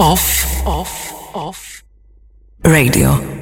Off, off, off. Radio.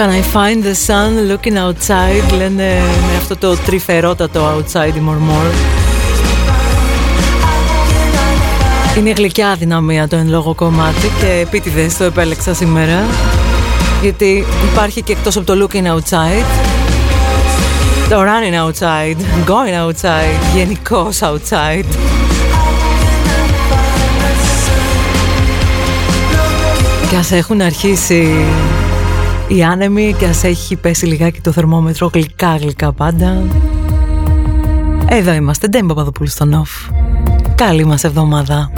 Can I find the sun; Looking outside Λένε με αυτό το τρυφερότατο outside more more Είναι η γλυκιά δυναμία το εν λόγω κομμάτι Και επίτηδες το επέλεξα σήμερα Γιατί υπάρχει και εκτός από το looking outside Το running outside Going outside Γενικώς outside. Και ας έχουν αρχίσει η άνεμη και ας έχει πέσει λιγάκι το θερμόμετρο γλυκά γλυκά πάντα. Εδώ είμαστε, Ντέμι Παπαδοπούλου στο Νοφ. Καλή μας εβδομάδα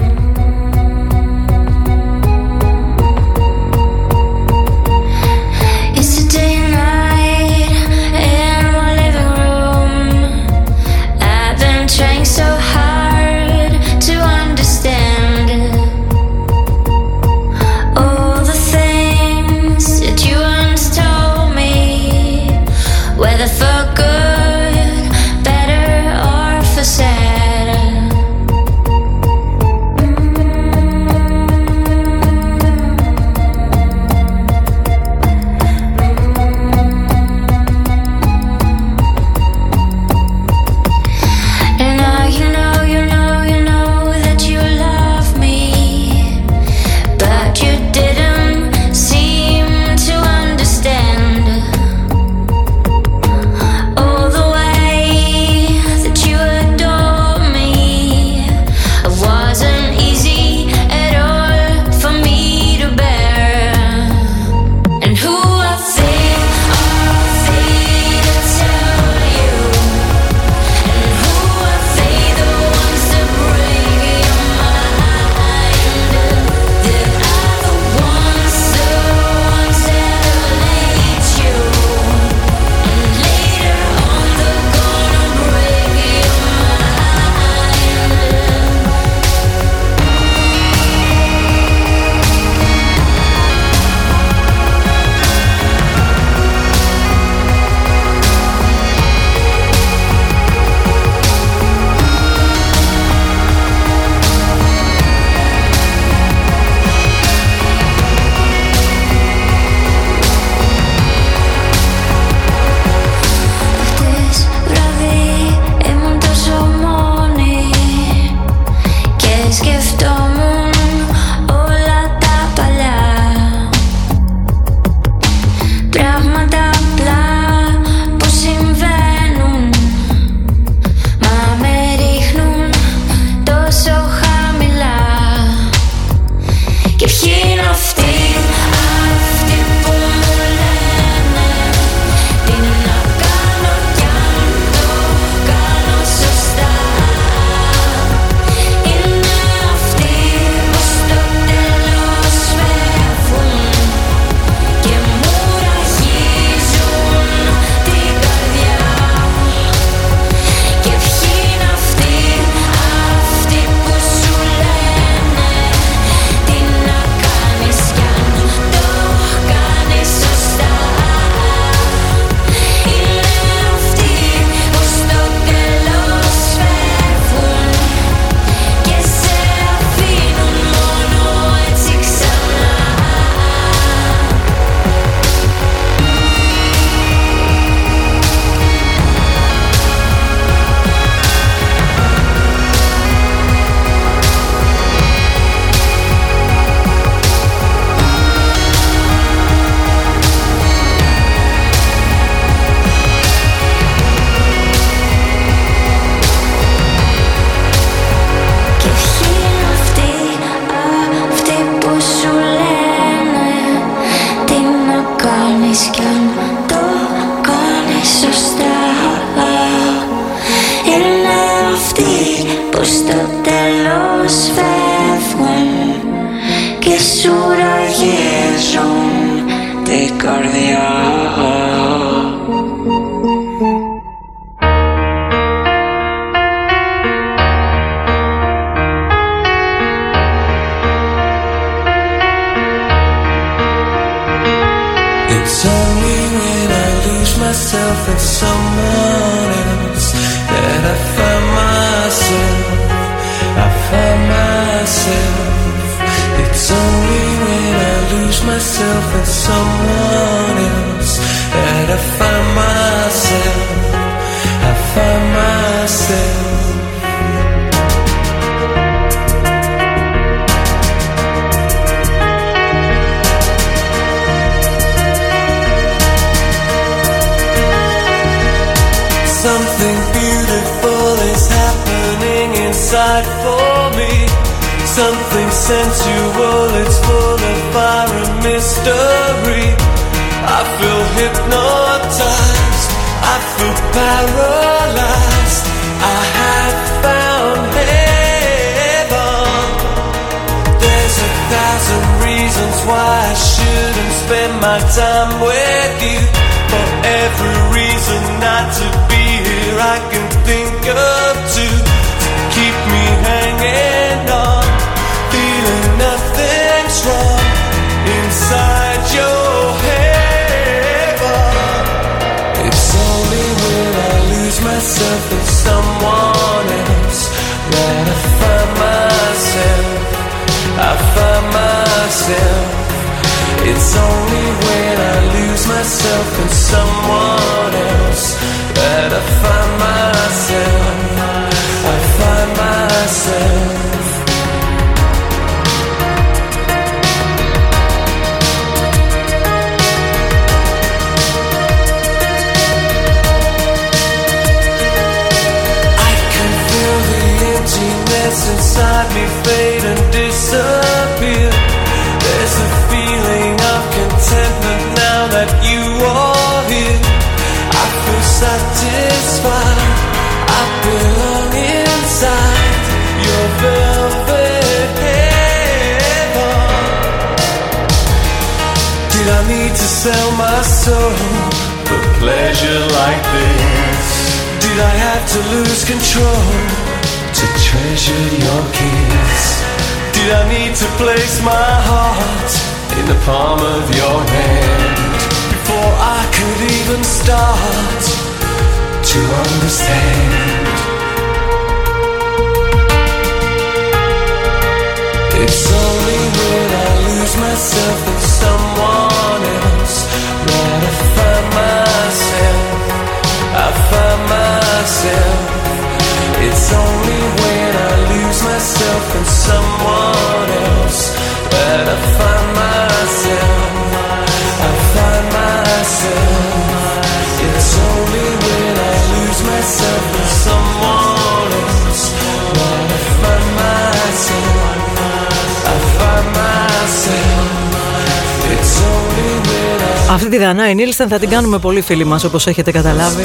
Αυτή τη Δανάη Νίλσεν θα την κάνουμε πολύ φίλοι μας όπως έχετε καταλάβει.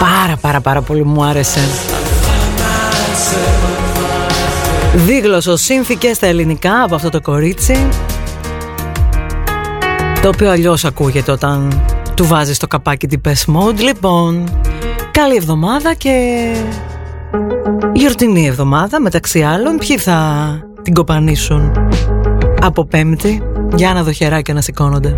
Πάρα πάρα πάρα πολύ μου άρεσε. Δίγλωσο σύνθηκες στα ελληνικά από αυτό το κορίτσι το οποίο αλλιώς ακούγεται όταν του βάζεις το καπάκι την Pest Mode. Λοιπόν, καλή εβδομάδα και γιορτινή εβδομάδα μεταξύ άλλων. Ποιοι θα την κοπανίσουν από πέμπτη; Για να δω χεράκια να σηκώνονται.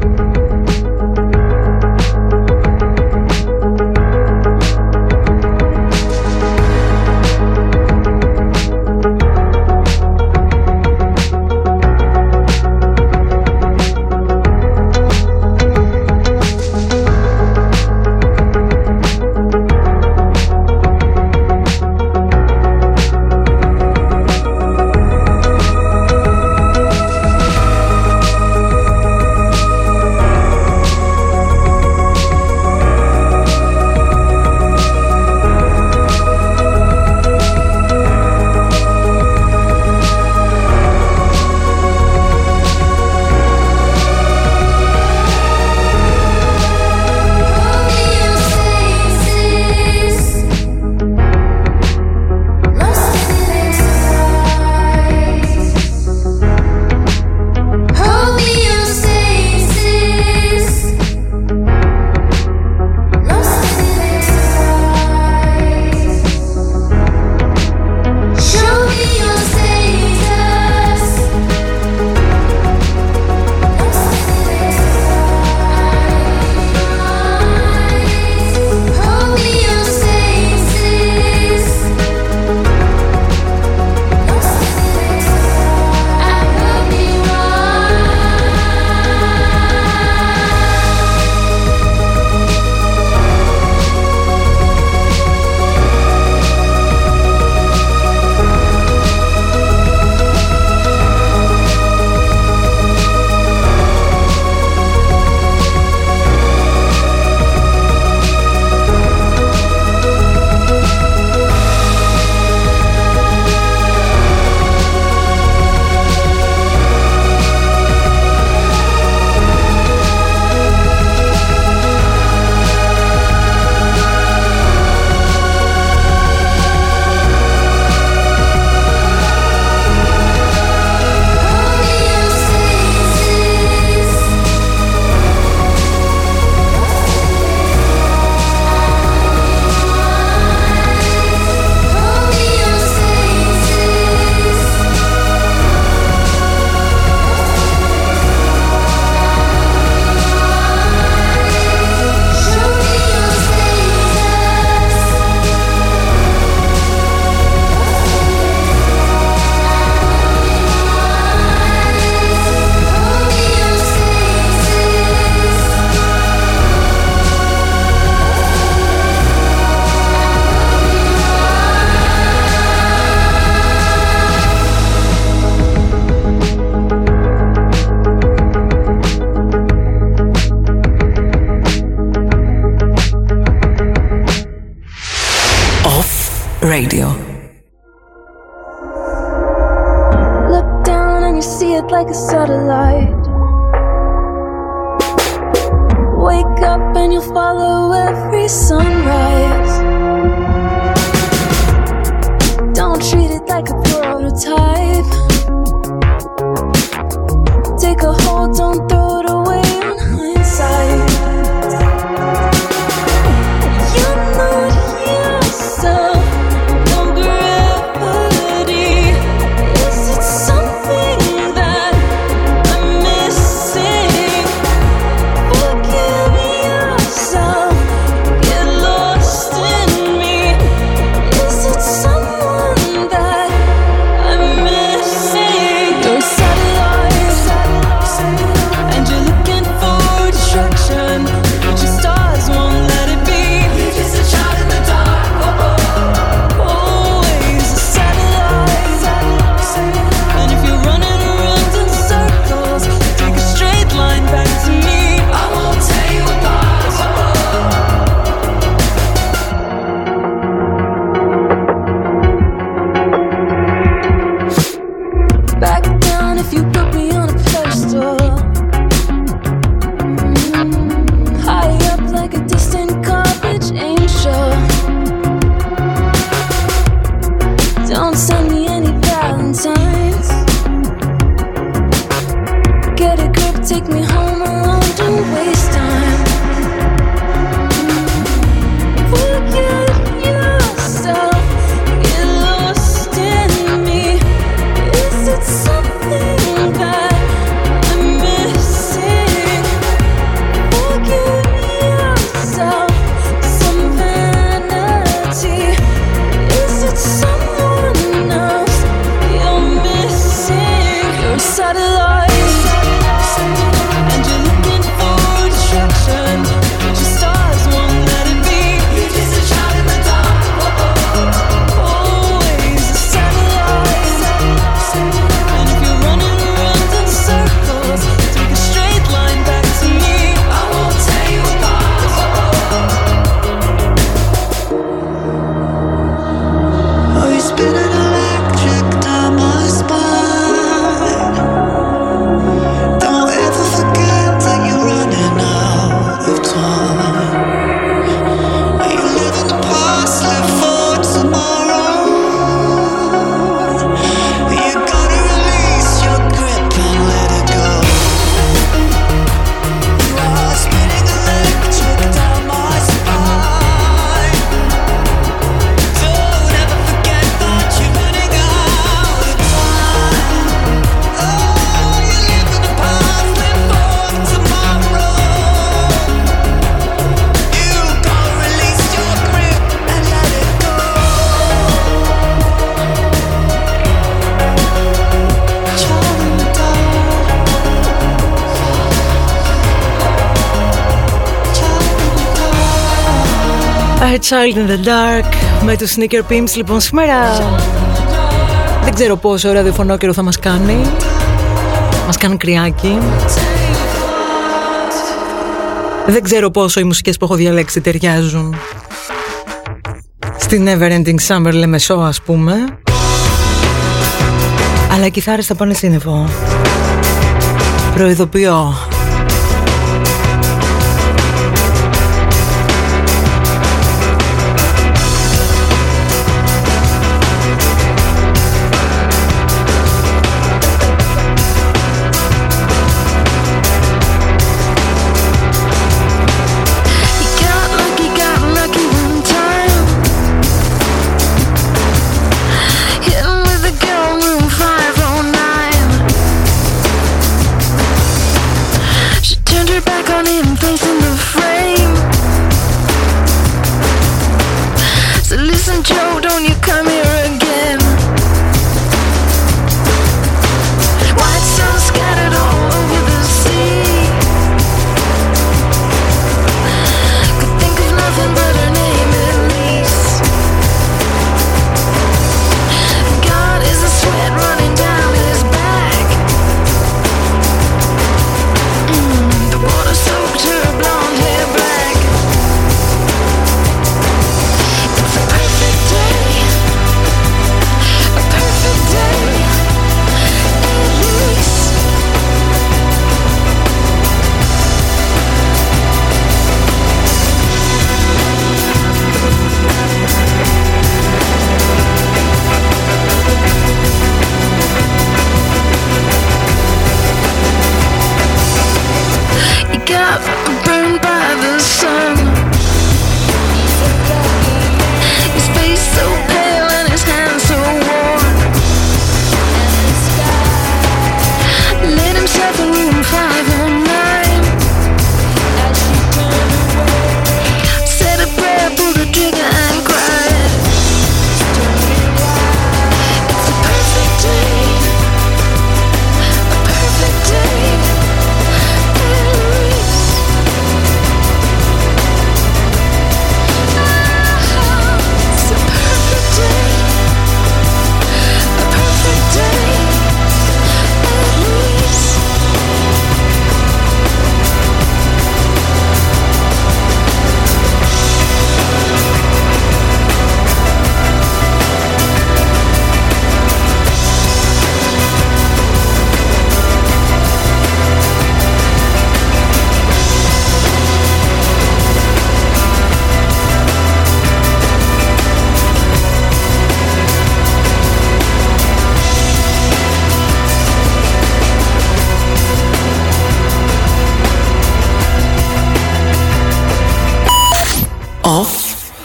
Child in the Dark με τους Sneaker Pimps λοιπόν σήμερα δεν ξέρω πόσο ραδιοφωνό καιρό θα μας κάνει. Μας κάνει κρυάκι. Δεν ξέρω πόσο οι μουσικές που έχω διαλέξει ταιριάζουν στην Never Ending Summer Λεμεσό ας πούμε. Αλλά οι κιθάρες θα πάνε σύννεφο. Προειδοποιώ.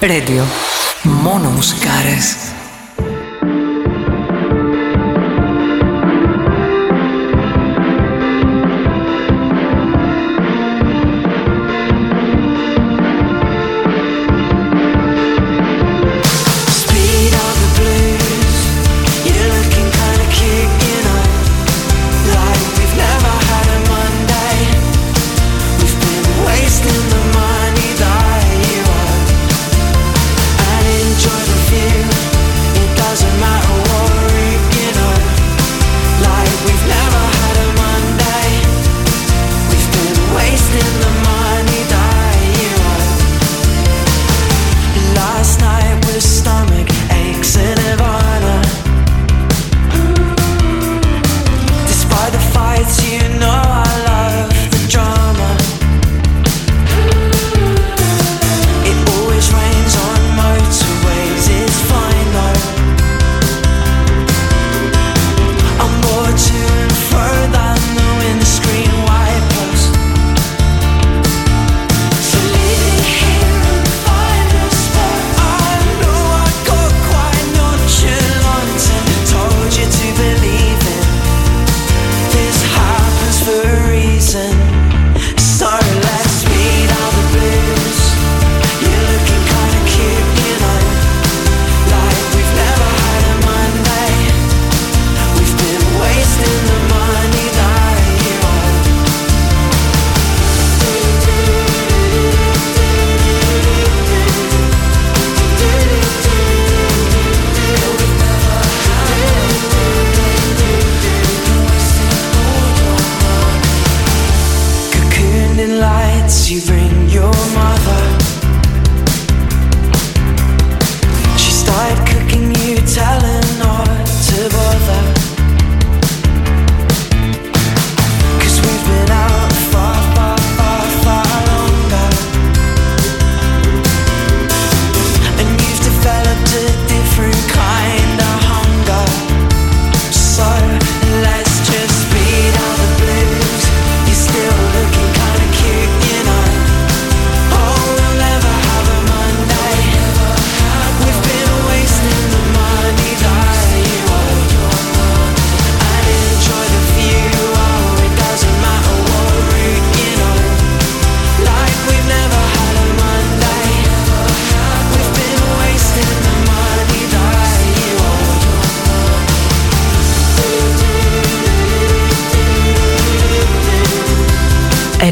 Radio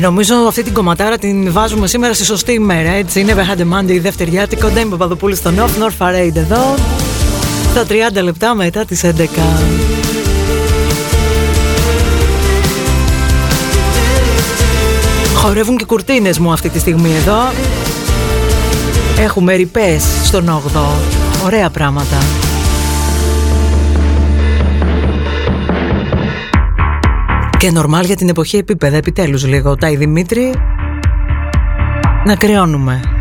Νομίζω αυτή την κομματάρα την βάζουμε σήμερα στη σωστή ημέρα, έτσι. Είναι Never Had η δεύτερη γιάτη. Κοντά είμαι Παπαδοπούλης στο North, North Parade εδώ. Τα 30 λεπτά μετά τις. 11. Χορεύουν και κουρτίνες μου αυτή τη στιγμή εδώ. Έχουμε ρηπές στον 8ο. Ωραία πράγματα. Και νορμάλ για την εποχή επίπεδα επιτέλους λίγο. Τα η Δημήτρη να κρυώνουμε.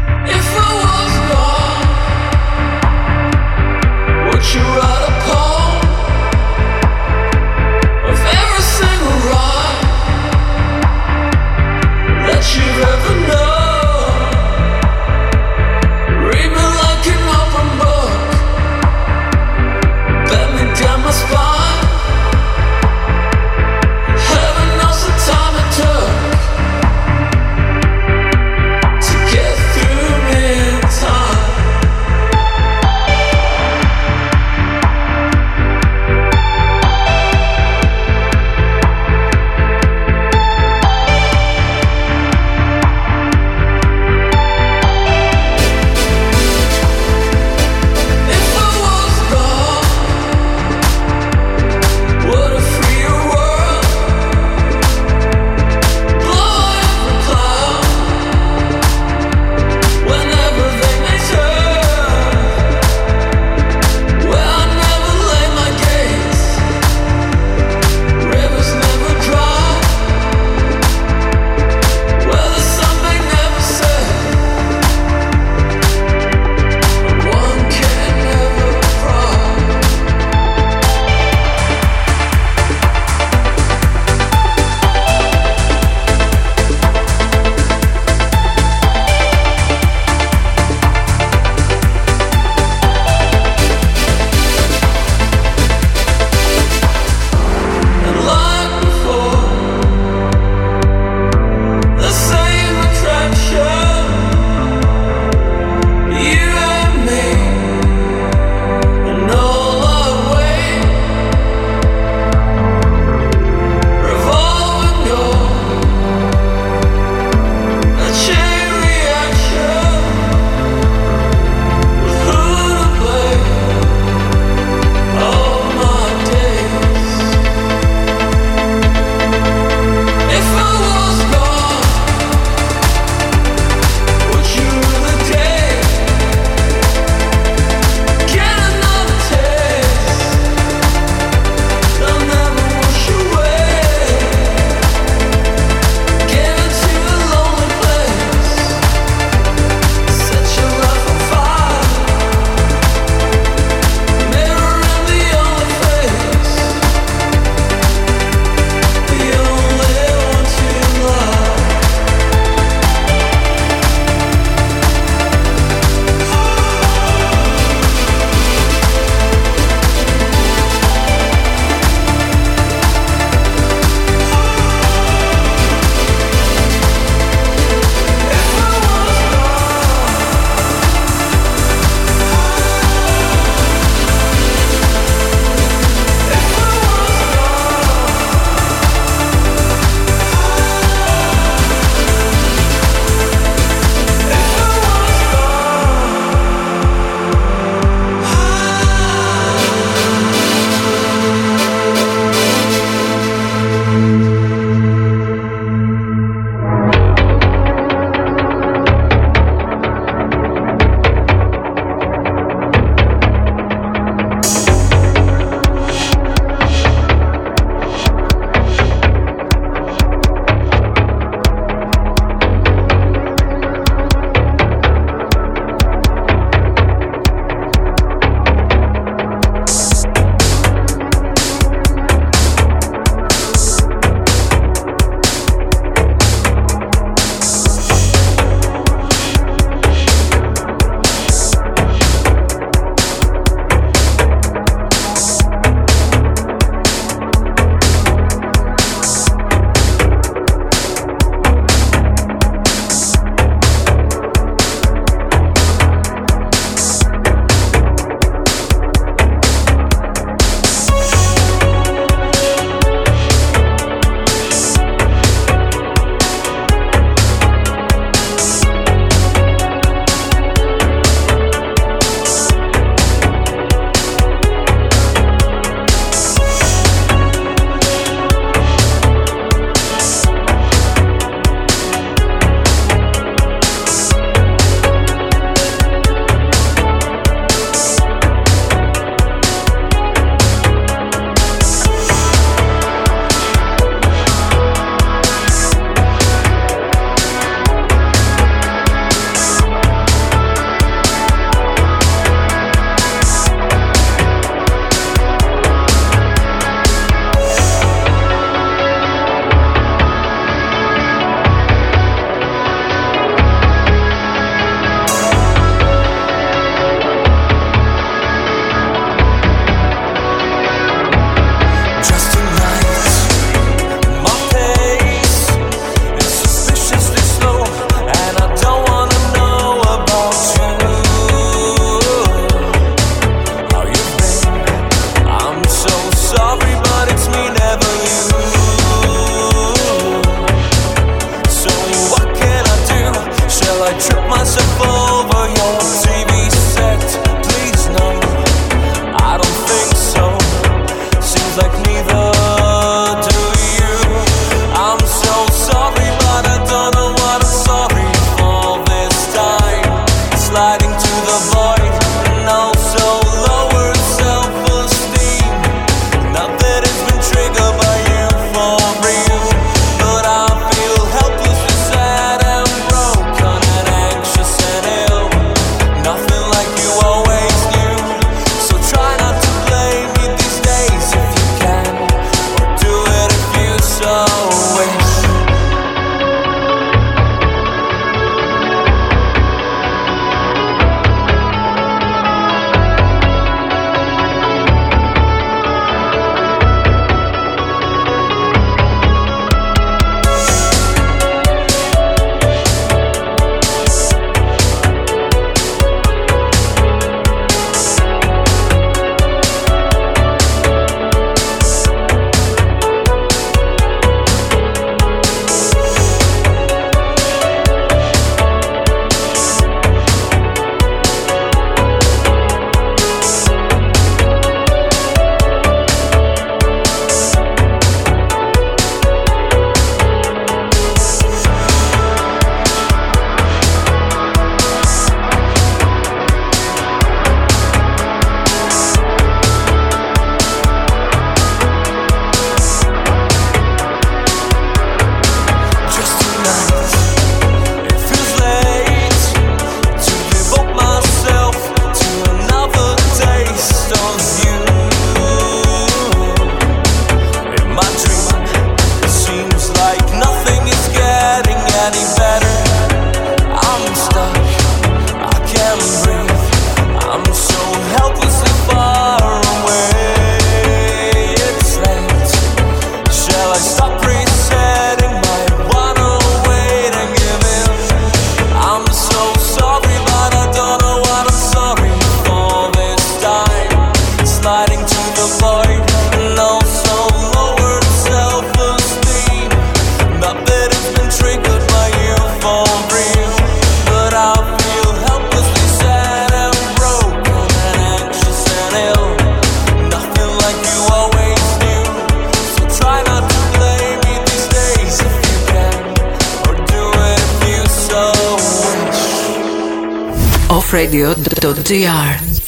Radio.gr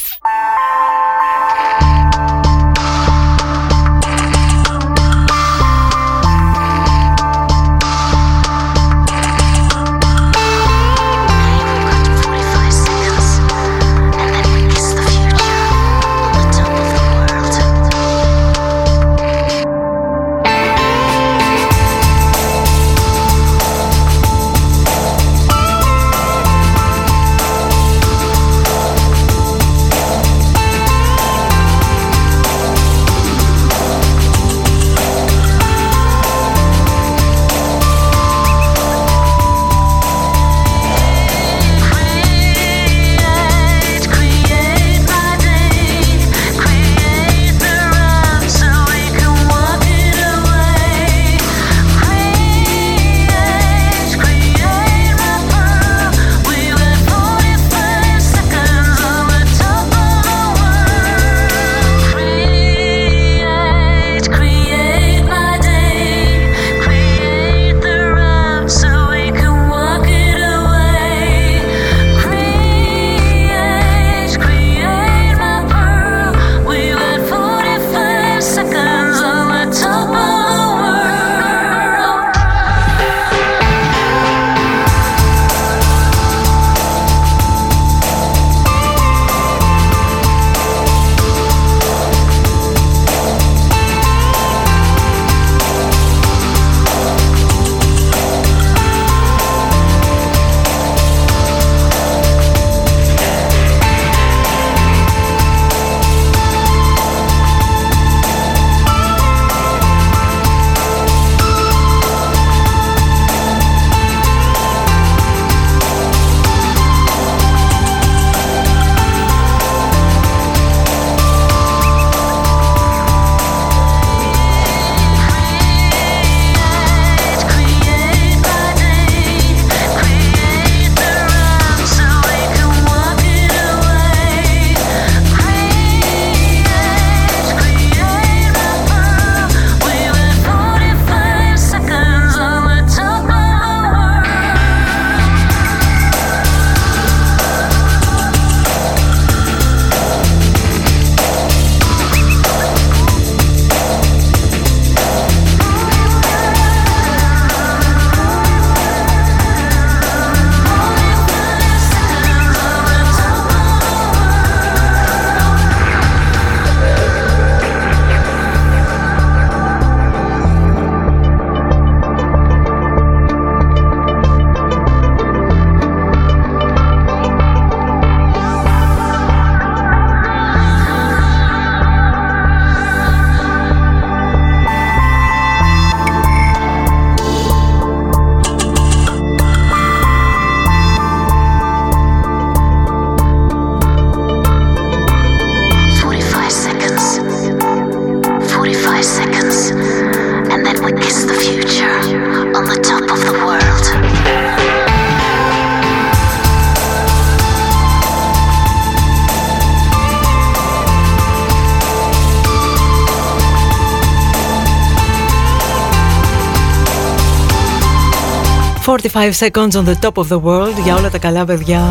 «45 seconds on the top of the world» για όλα τα καλά παιδιά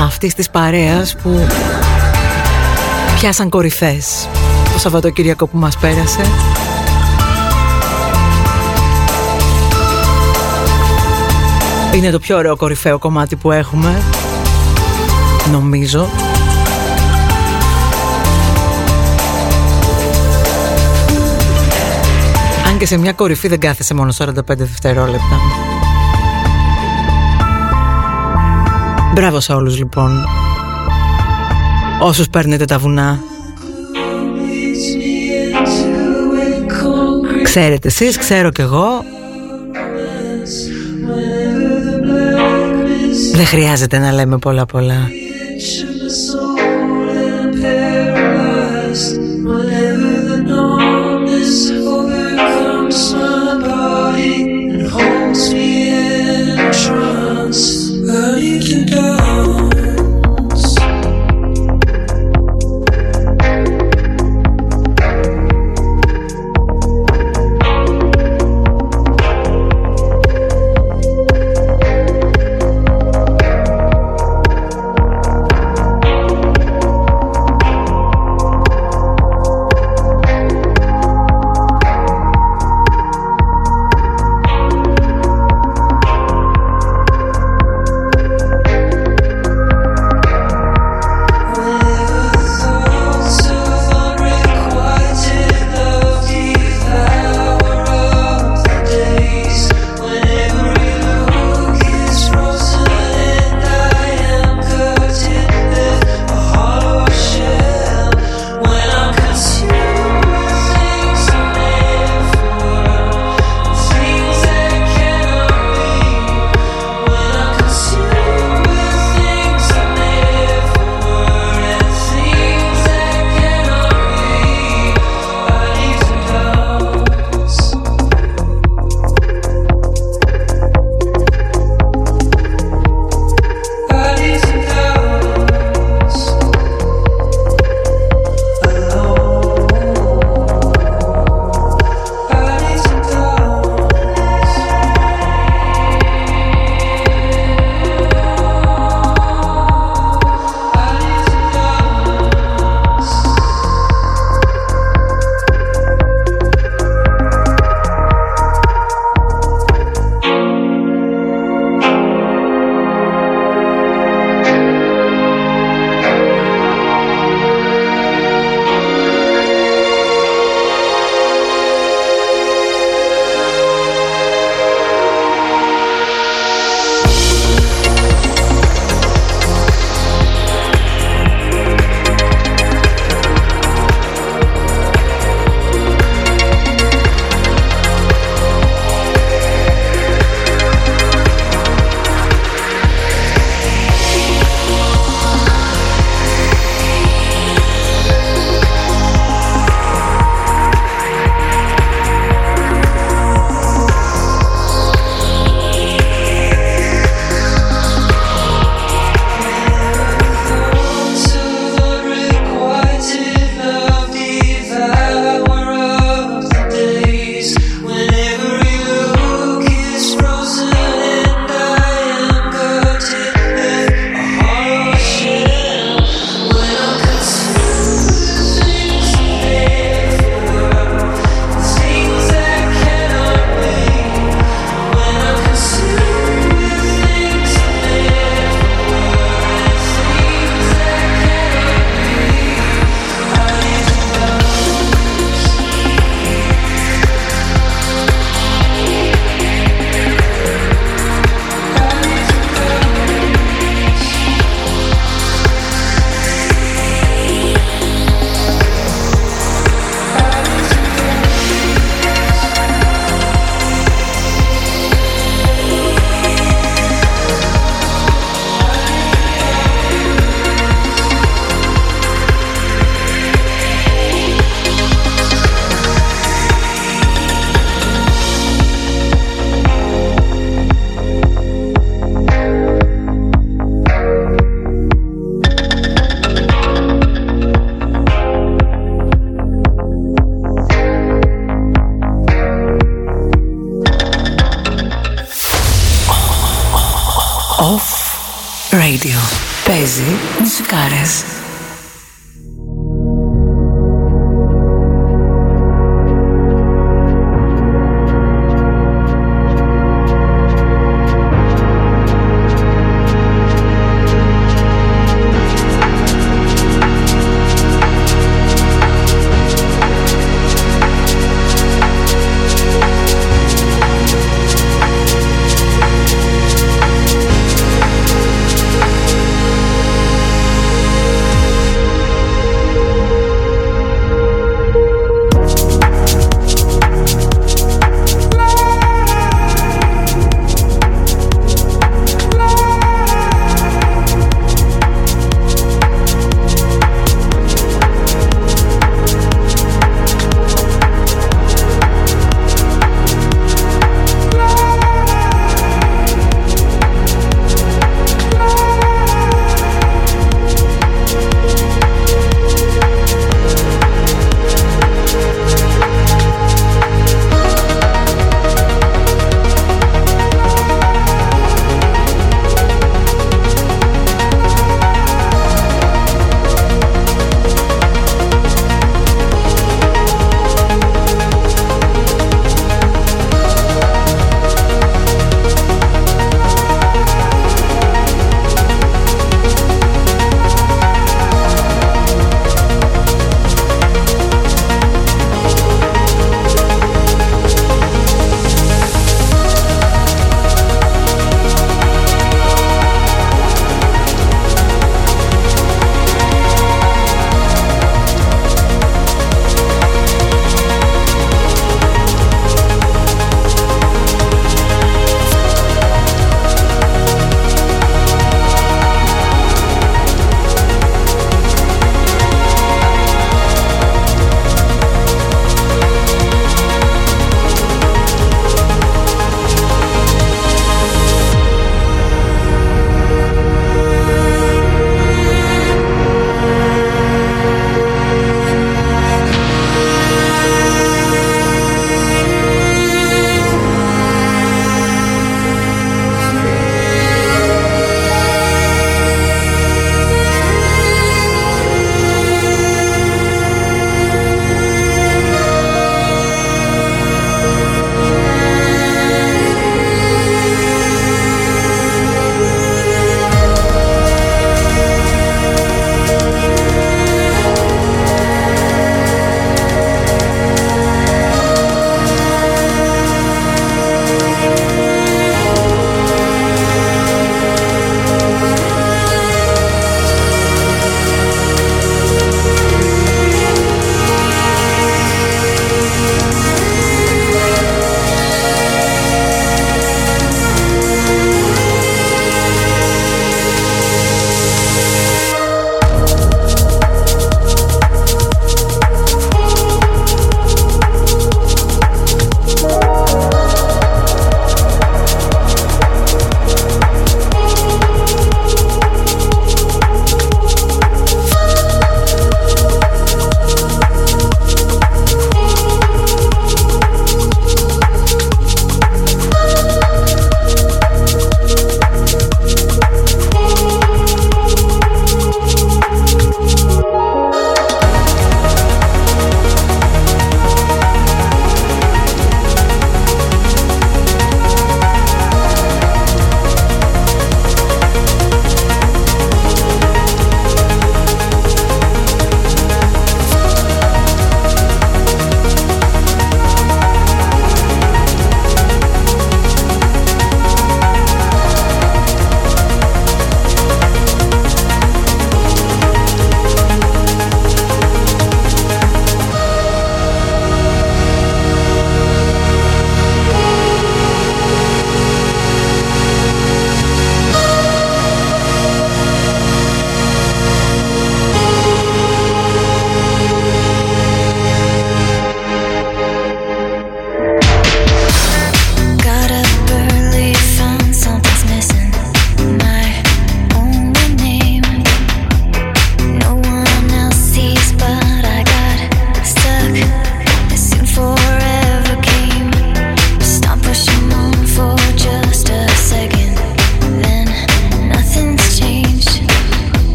αυτής της παρέας που πιάσαν κορυφές το Σαββατοκύριακο που μας πέρασε. Είναι το πιο ωραίο κορυφαίο κομμάτι που έχουμε, νομίζω. Αν και σε μια κορυφή δεν κάθεσαι μόνο 45 δευτερόλεπτα. Μπράβο σε όλους λοιπόν. Όσους παίρνετε τα βουνά. Ξέρετε εσείς, ξέρω κι εγώ. Δεν χρειάζεται να λέμε πολλά πολλά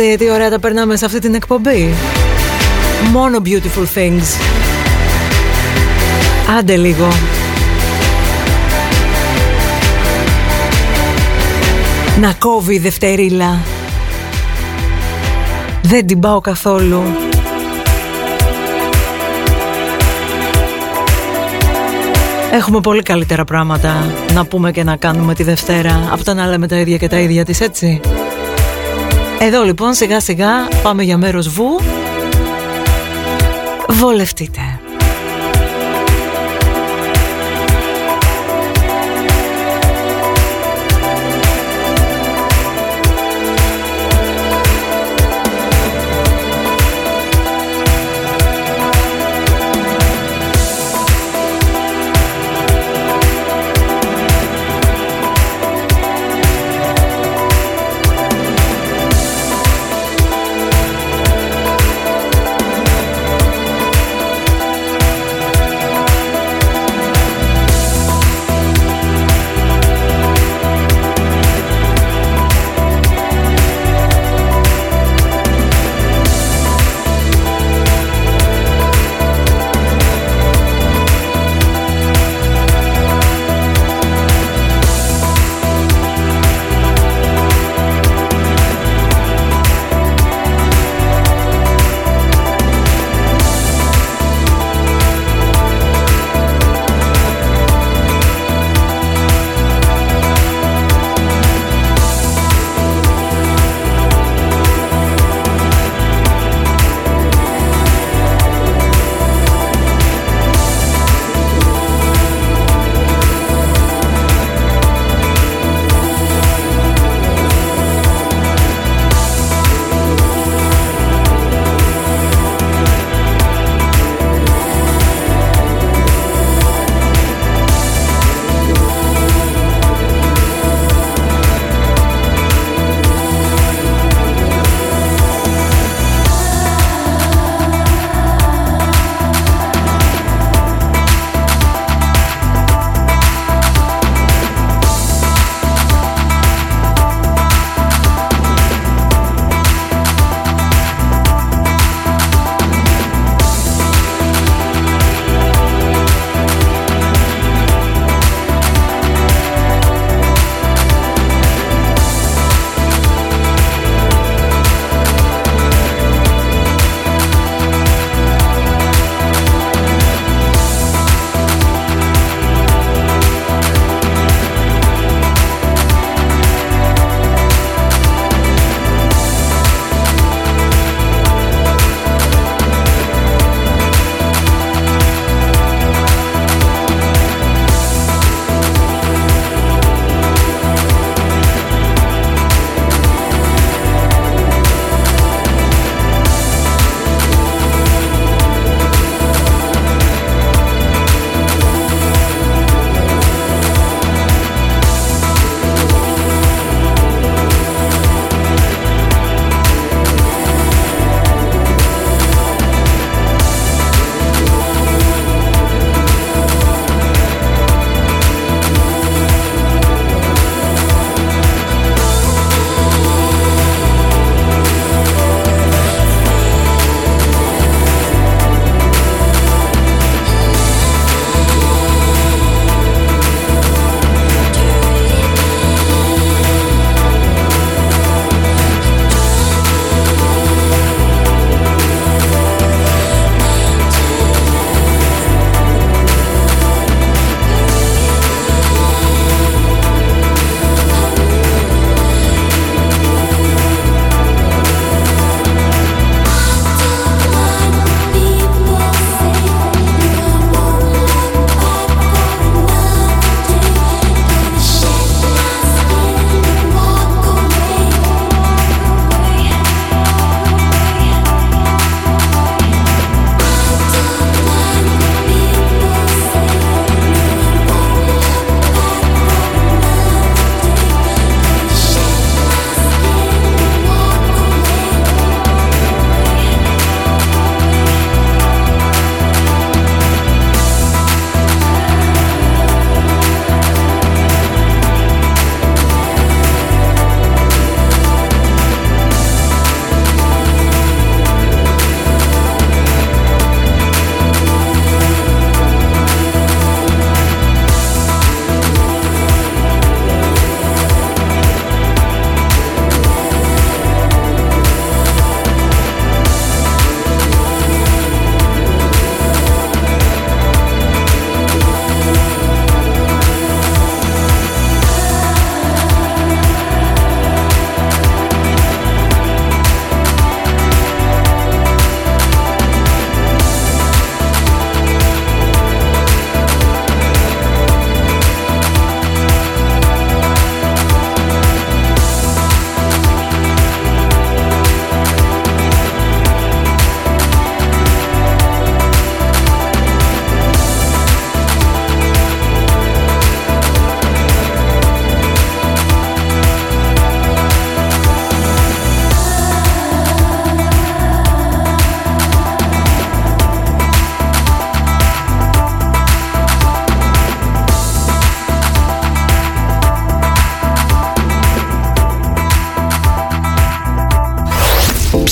Είδατε τι ωραία τα περνάμε σε αυτή την εκπομπή. Μόνο beautiful things. Άντε λίγο. Να κόβει η δευτερίλα. Δεν την πάω καθόλου. Έχουμε πολύ καλύτερα πράγματα να πούμε και να κάνουμε τη Δευτέρα από το να λέμε τα ίδια και τα ίδια της έτσι. Εδώ λοιπόν σιγά σιγά πάμε για μέρος βου. Βολευτείτε.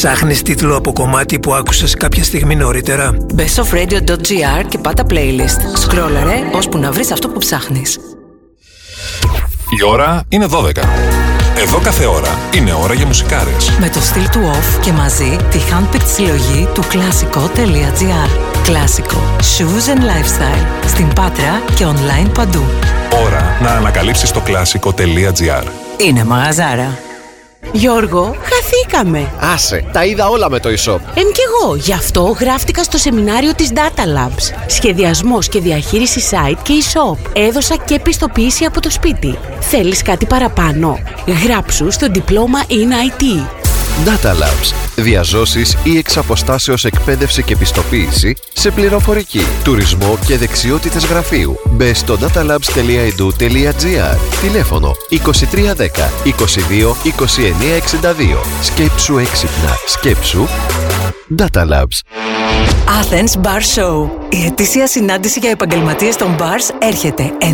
Ψάχνεις τίτλο από κομμάτι που άκουσες κάποια στιγμή νωρίτερα; Μπε στο radio.gr και πάτα playlist. Σκρόλαρε ώσπου να βρεις αυτό που ψάχνεις. Η ώρα είναι 12. Εδώ κάθε ώρα είναι ώρα για μουσικάρες. Με το στυλ του off και μαζί τη handpicked συλλογή του κλασικό.gr. Κλασικό. Shoes and lifestyle. Στην Πάτρα και online παντού. Ώρα να ανακαλύψεις το κλασικό.gr. Είναι μαγαζάρα. Γιώργο, χαθήκαμε. Άσε, τα είδα όλα με το e-shop. Εν κι εγώ, γι' αυτό γράφτηκα στο σεμινάριο της Data Labs. Σχεδιασμός και διαχείριση site και e-shop. Έδωσα και πιστοποίηση από το σπίτι. Θέλεις κάτι παραπάνω; Γράψου στο διπλώμα in IT. Data Labs. Διαζώσεις ή εξ αποστάσεως εκπαίδευση και πιστοποίηση σε πληροφορική, τουρισμό και δεξιότητες γραφείου. Μπε στο datalabs.edu.gr Τηλέφωνο 2310 22 29 62 Σκέψου έξυπνα. Σκέψου Data Labs. Athens Bar Show. Η ετήσια συνάντηση για επαγγελματίες των bars έρχεται 9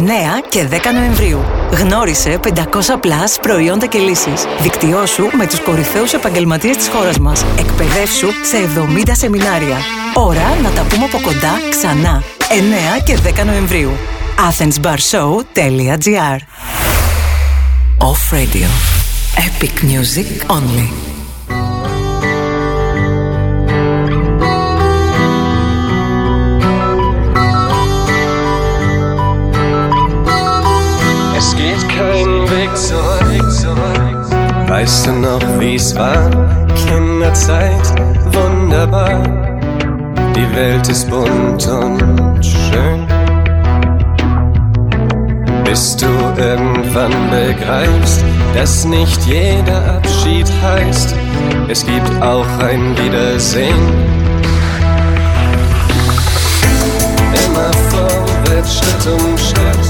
και 10 Νοεμβρίου. Γνώρισε 500 plus προϊόντα και λύσεις. Δικτυώσου με τους κορυφαίους επαγγελματίες της χώρας μας. Εκπαιδεύσου σε 70 σεμινάρια. Ώρα να τα πούμε από κοντά ξανά. 9 και 10 Νοεμβρίου. athensbarshow.gr Off Radio. Epic music only. Ist bunt und schön. Bis du irgendwann begreifst, dass nicht jeder Abschied heißt, es gibt auch ein Wiedersehen. Immer vorwärts, Schritt um Schritt.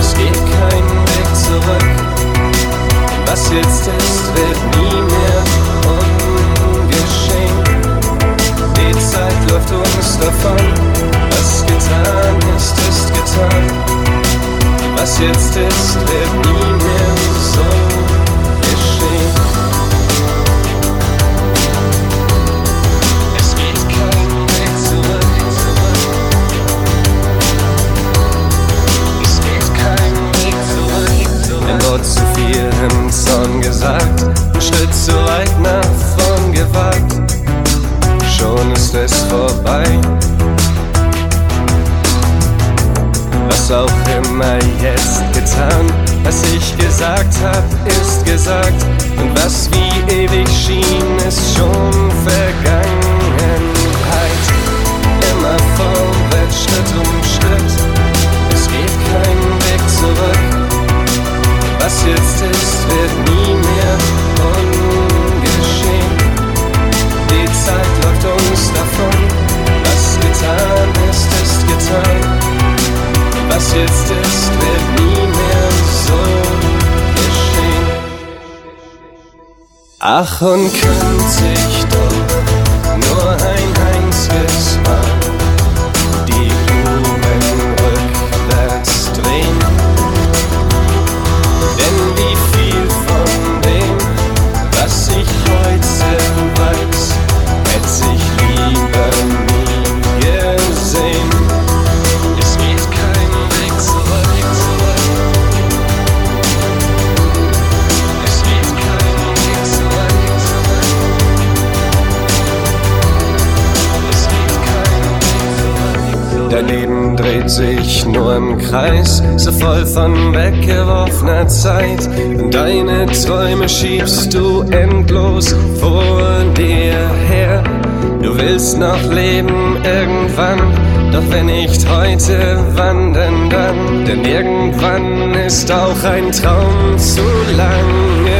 Es geht kein Weg zurück. Was jetzt ist, wird nie mehr läuft uns davon. Was getan ist, ist getan. Was jetzt ist, wird nie mehr so geschehen. Es geht kein Weg zurück. Es geht kein Weg zurück. Ein Wort zu viel im Zorn gesagt, ein Schritt zu weit nach vorn gewagt. Ist es vorbei. Was auch immer jetzt getan, was ich gesagt hab, ist gesagt. Und was wie ewig schien, ist schon Vergangenheit. Immer vorwärts, Schritt um Schritt. Es geht kein Weg zurück. Was jetzt ist, wird nie Was jetzt ist, wird nie mehr so geschehen. Ach, und könnte ich doch sich nur im Kreis, so voll von weggeworfener Zeit. Und deine Träume schiebst du endlos vor dir her. Du willst noch leben irgendwann, doch wenn nicht heute, wann denn dann? Denn irgendwann ist auch ein Traum zu lange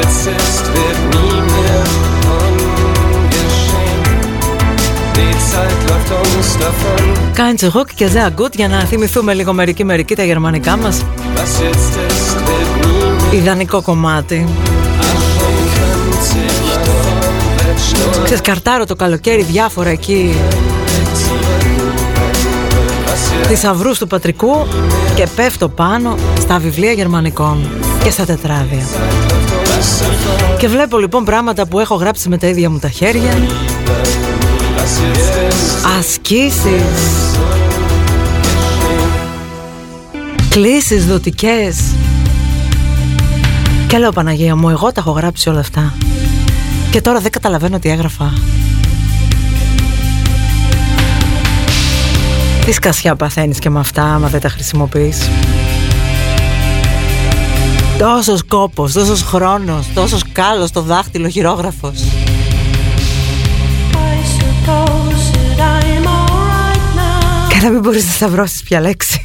es ist, wird. Κάντε και sehr gut για να θυμηθούμε λίγο μερική μερική τα γερμανικά μας Ιδανικό κομμάτι Ξεσκαρτάρω το καλοκαίρι διάφορα εκεί θησαυρού του πατρικού και πέφτω πάνω στα βιβλία γερμανικών και στα τετράδια. Και βλέπω λοιπόν πράγματα που έχω γράψει με τα ίδια μου τα χέρια. Ασκήσεις. Κλήσεις δοτικές. Και λέω Παναγία μου εγώ τα έχω γράψει όλα αυτά. Και τώρα δεν καταλαβαίνω τι έγραφα Τι σκασιά παθαίνεις και με αυτά άμα δεν τα χρησιμοποιείς. Τόσος κόπος, τόσος χρόνος, τόσος κάλος το δάχτυλο χειρόγραφος. Καλά Κατά μην μπορείς να σταυρώσεις πια λέξη.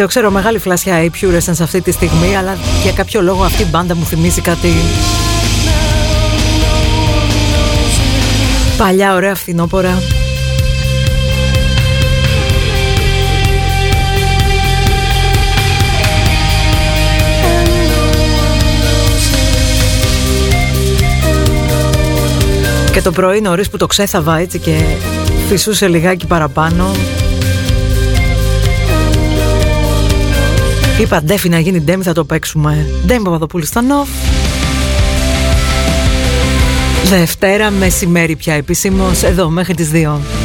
το ξέρω, μεγάλη φλασιά η Pure σε αυτή τη στιγμή, αλλά για κάποιο λόγο αυτή η μπάντα μου θυμίζει κάτι. Παλιά ωραία φθινόπορα. Και το πρωί νωρίς που το ξέθαβα έτσι και φυσούσε λιγάκι παραπάνω Είπα ντέφι να γίνει ντέμι θα το παίξουμε. Ντέμι Παπαδοπούλου στο νοφ Δευτέρα μεσημέρι πια επισήμως Εδώ μέχρι τις 2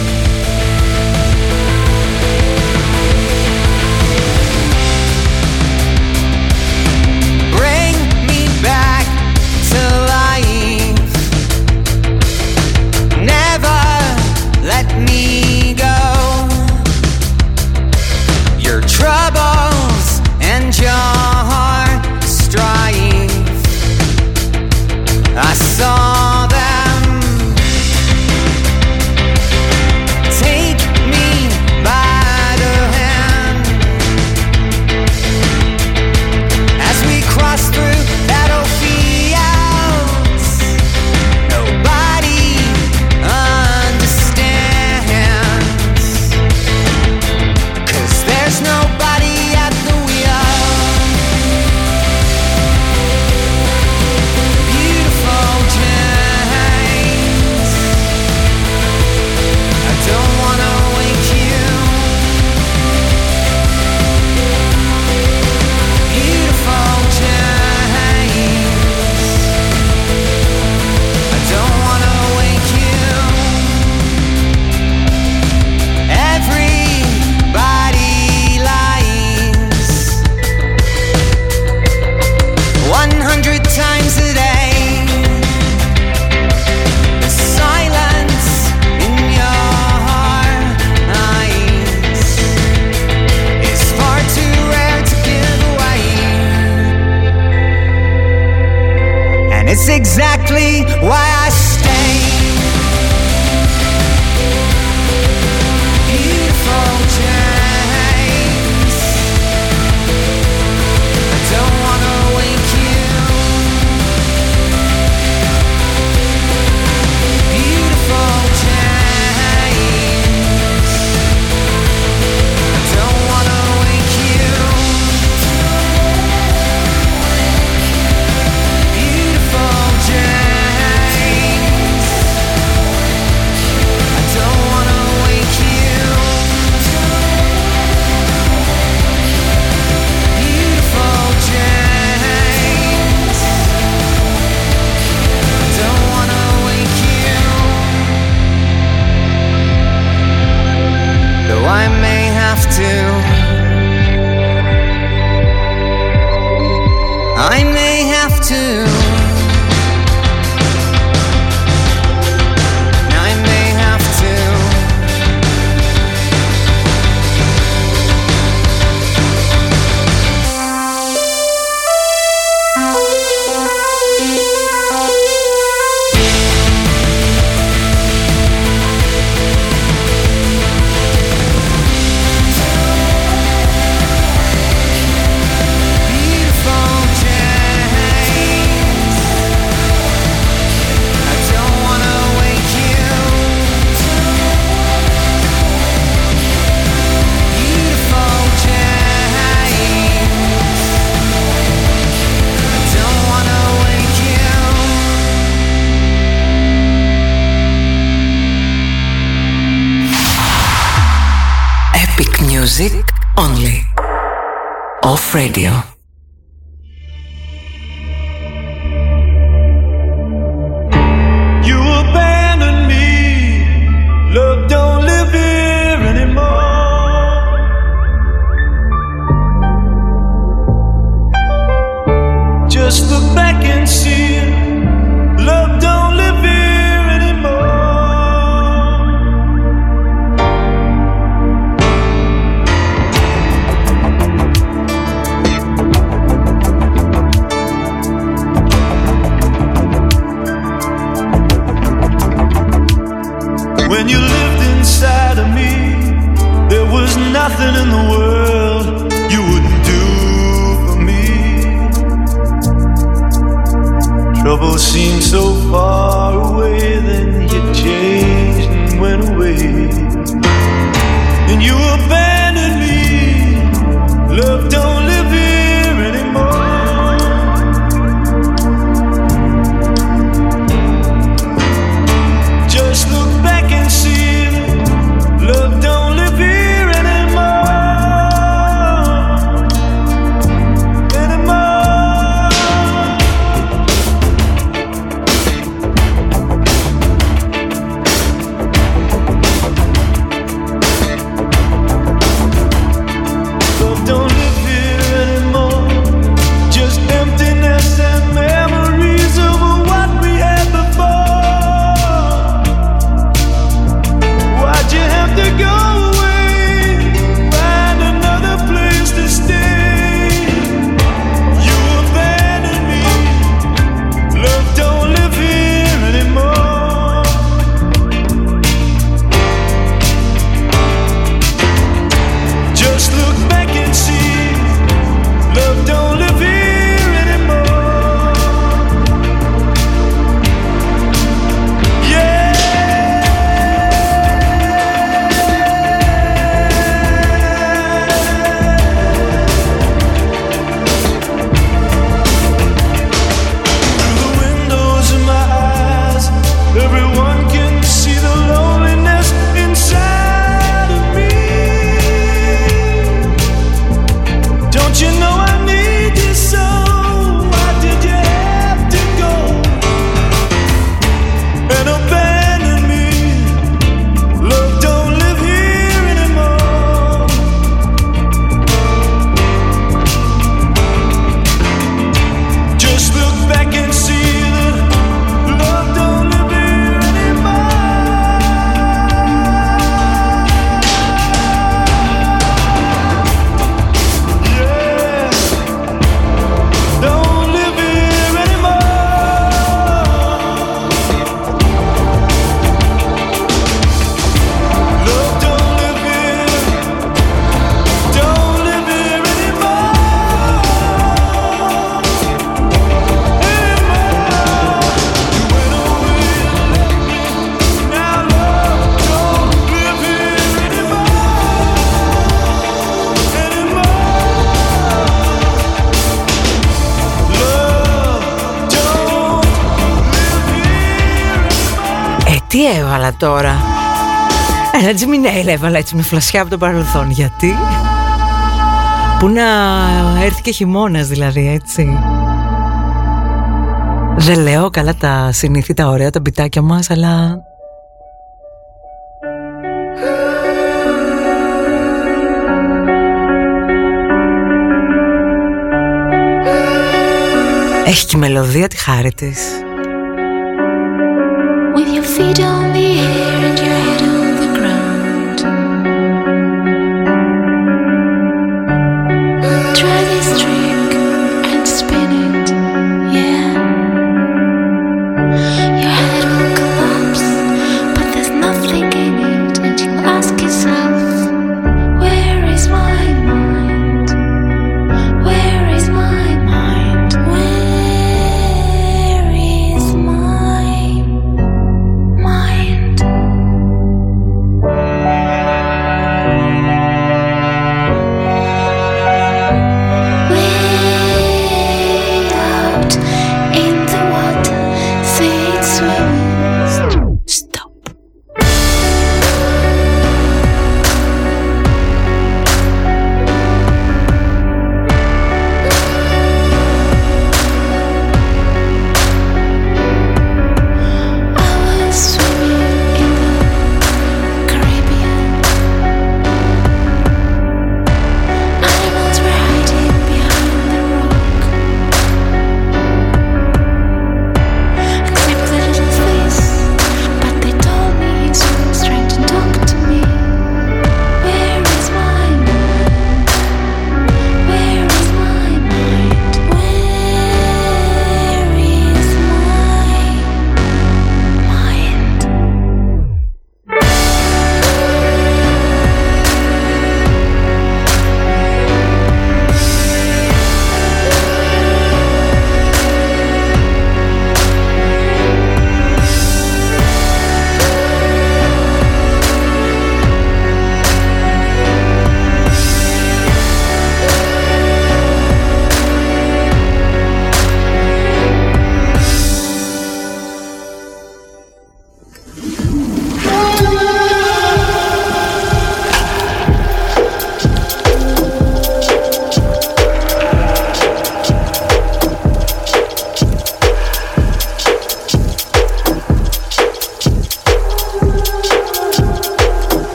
When you lived inside of me, there was nothing in the world you wouldn't do for me. Trouble seemed so far away, then you changed and went away. And you abandoned me, Love don't. τώρα. Ένα Τζιμινέιλ έβαλα έτσι με φλασιά από το παρελθόν. Γιατί; Πού να έρθει και χειμώνας δηλαδή, έτσι. Δεν λέω καλά τα συνηθίτα ωραία, τα πιτάκια μας, αλλά Έχει και η μελωδία τη χάρη της. feet on the air and your head on the ground. Try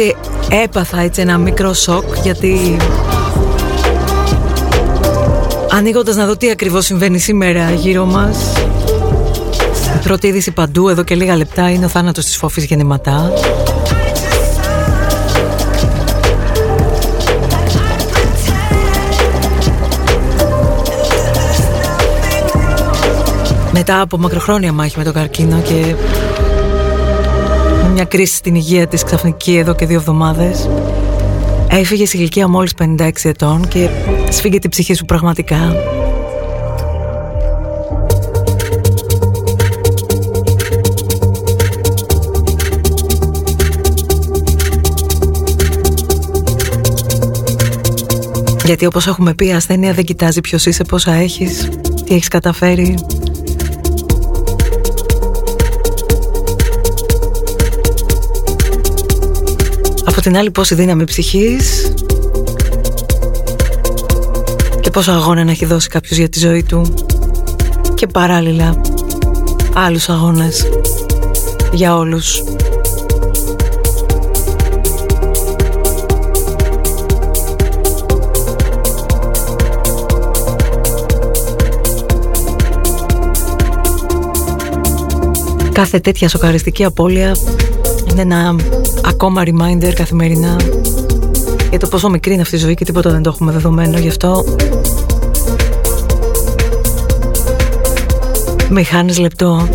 μεταξύ έπαθα έτσι ένα μικρό σοκ γιατί ανοίγοντας να δω τι ακριβώς συμβαίνει σήμερα γύρω μας η πρώτη είδηση παντού εδώ και λίγα λεπτά είναι ο θάνατος της φόφης γεννηματά. Μετά από μακροχρόνια μάχη με τον καρκίνο και με μια κρίση στην υγεία της ξαφνική εδώ και δύο εβδομάδες έφυγε σε ηλικία μόλις 56 ετών και σφίγγε την ψυχή σου πραγματικά. Γιατί όπως έχουμε πει, η ασθένεια δεν κοιτάζει ποιος είσαι, πόσα έχεις, τι έχεις καταφέρει. Από την άλλη πόση δύναμη ψυχής και πόσο αγώνα να έχει δώσει κάποιος για τη ζωή του και παράλληλα άλλους αγώνες για όλους. Κάθε τέτοια σοκαριστική απώλεια είναι ένα ακόμα reminder καθημερινά για το πόσο μικρή είναι αυτή η ζωή και τίποτα δεν το έχουμε δεδομένο. Γι' αυτό με χάνεις λεπτό.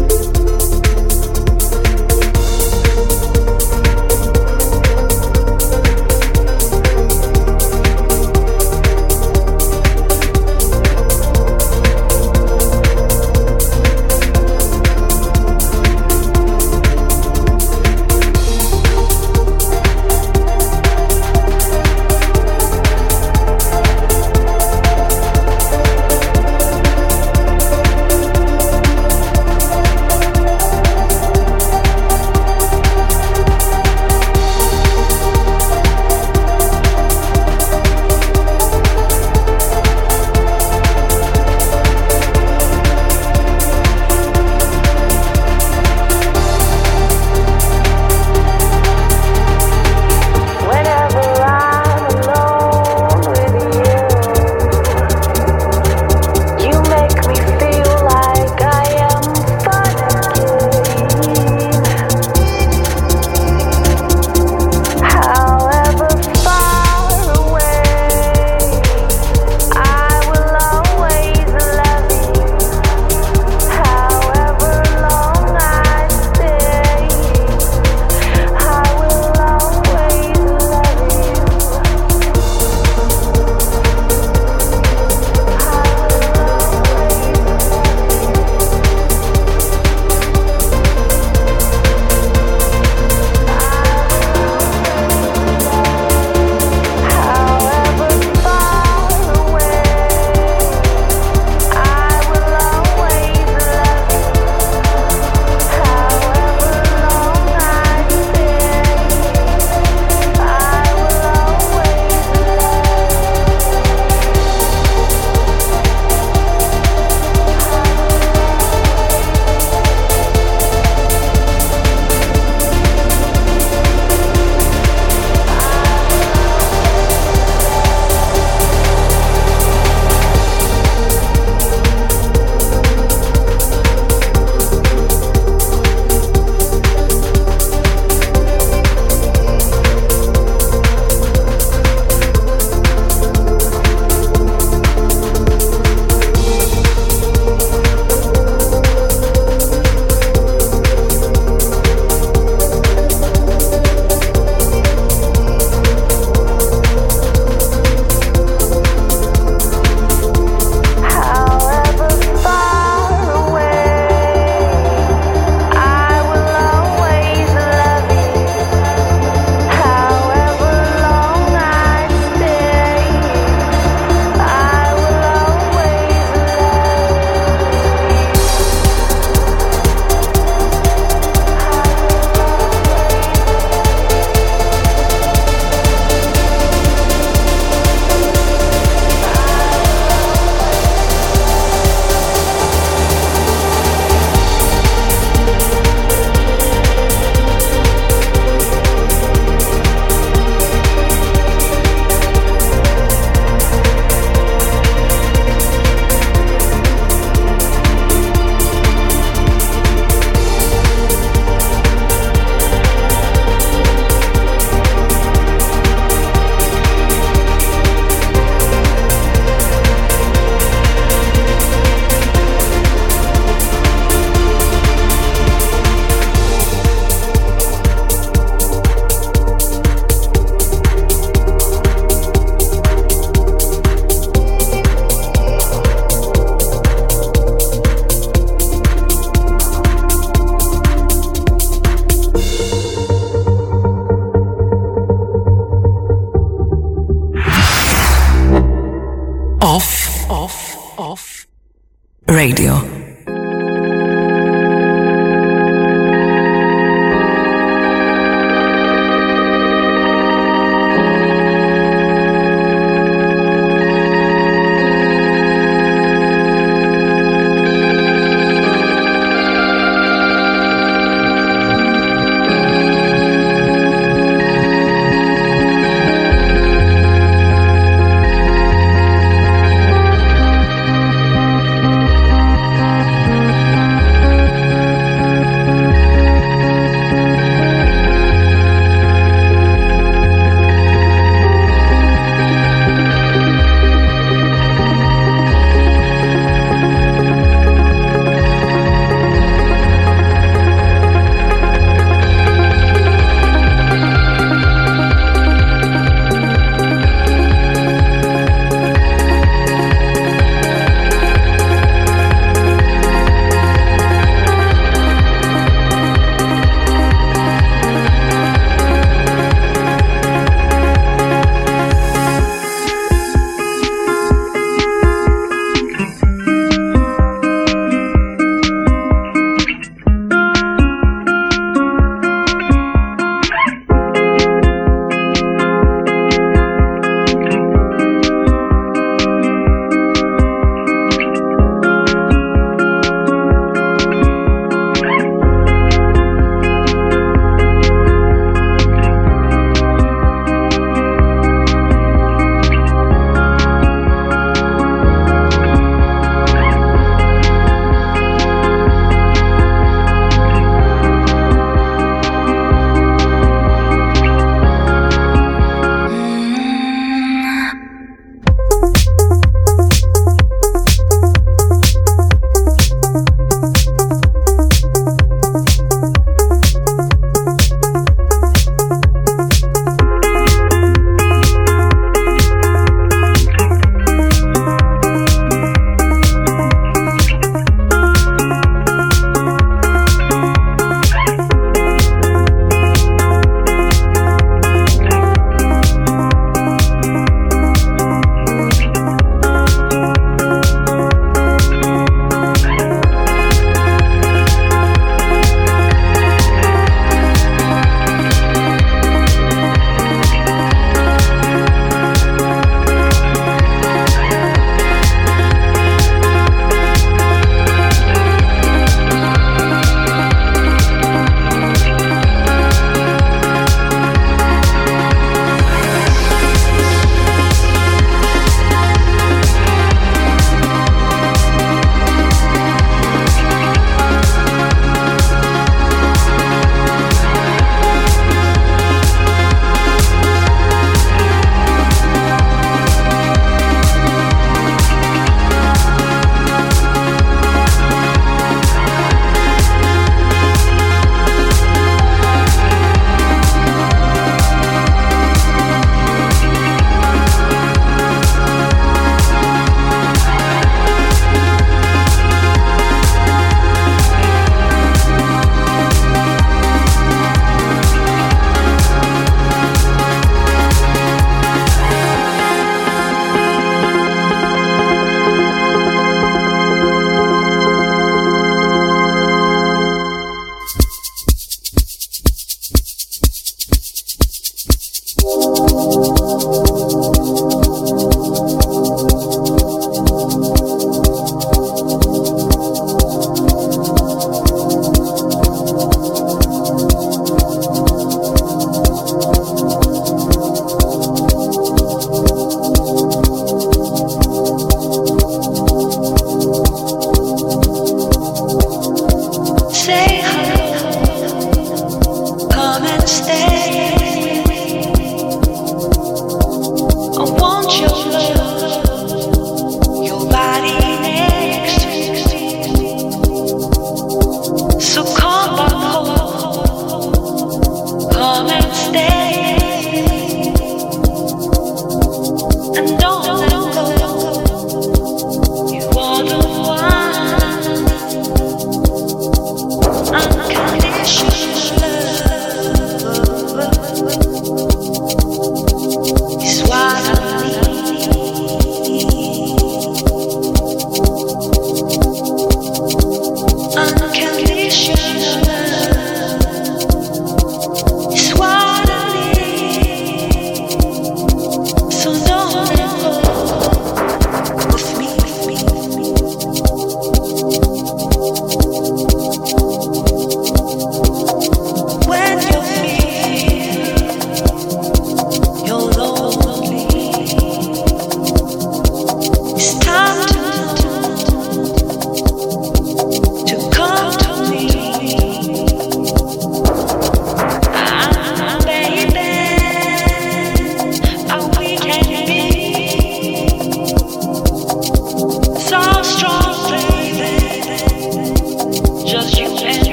Radio.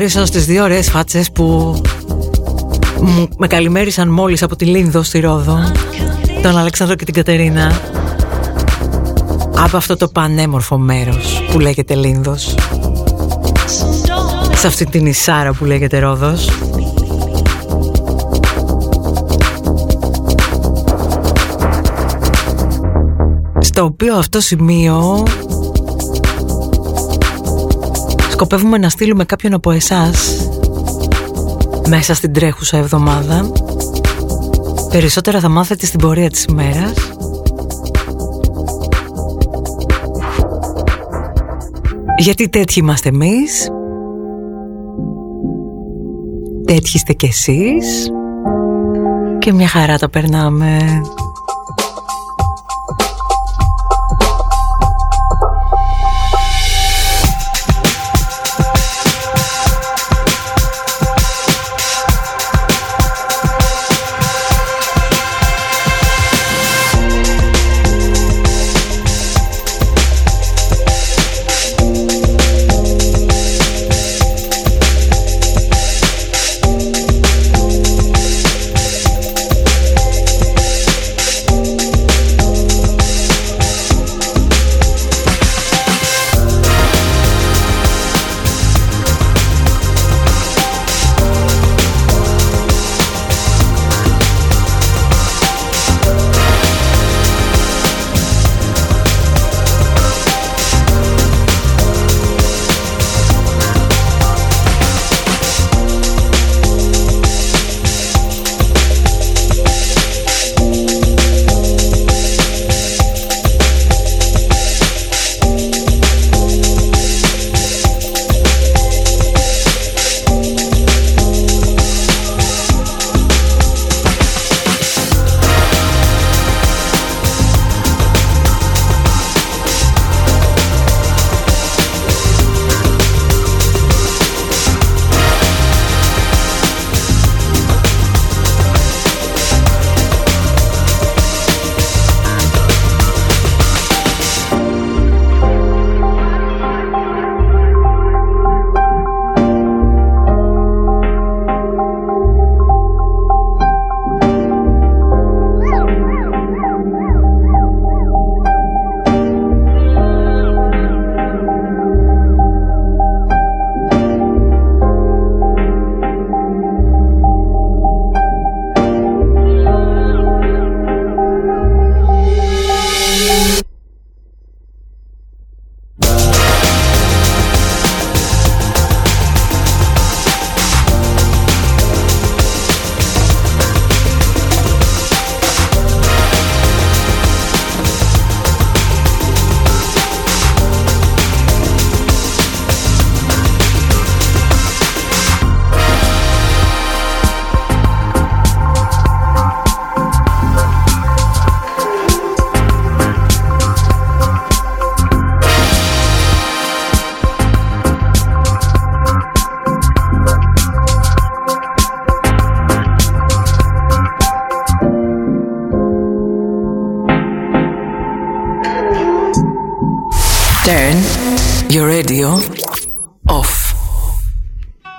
Θα το χαρίσω στις δύο ωραίες φάτσες που μου, με καλημέρισαν μόλις από τη Λίνδο στη Ρόδο τον Αλεξάνδρο και την Κατερίνα από αυτό το πανέμορφο μέρος που λέγεται Λίνδος. Σε αυτή την Ισάρα που λέγεται Ρόδος. Στο οποίο αυτό σημείο σκοπεύουμε να στείλουμε κάποιον από εσάς μέσα στην τρέχουσα εβδομάδα. Περισσότερα θα μάθετε στην πορεία της ημέρας. Γιατί τέτοιοι είμαστε εμείς. Τέτοιοι είστε κι εσείς. Και μια χαρά τα περνάμε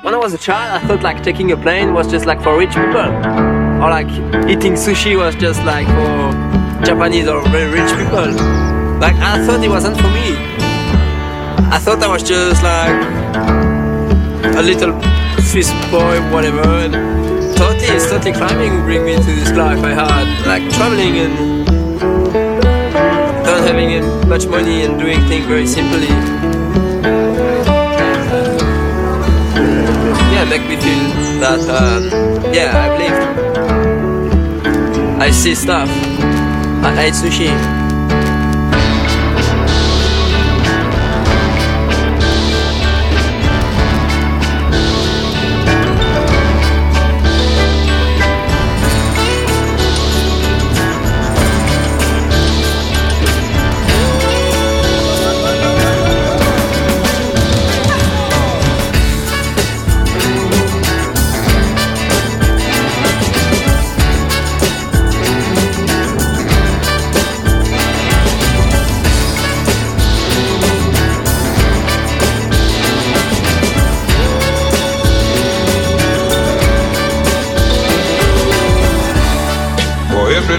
When I was a child, I thought like taking a plane was just like for rich people, or like eating sushi was just like for Japanese or very rich people. Like I thought it wasn't for me. I thought I was just like a little Swiss boy, whatever. And totally, totally climbing would bring me to this life I had, like traveling and not having much money and doing things very simply. Yeah, make me feel that um, yeah, I've lived. I see stuff. I ate sushi.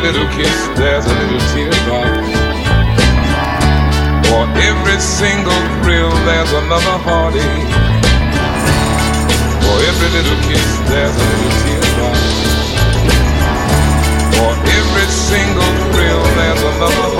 little kiss, there's a little teardrop. For every single thrill, there's another heartache. For every little kiss, there's a little teardrop. For every single thrill, there's another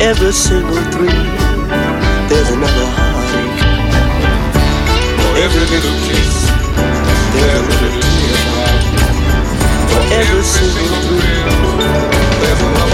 every single three, there's another heartache. For every little kiss, there's a little tear. For every single three, there's another.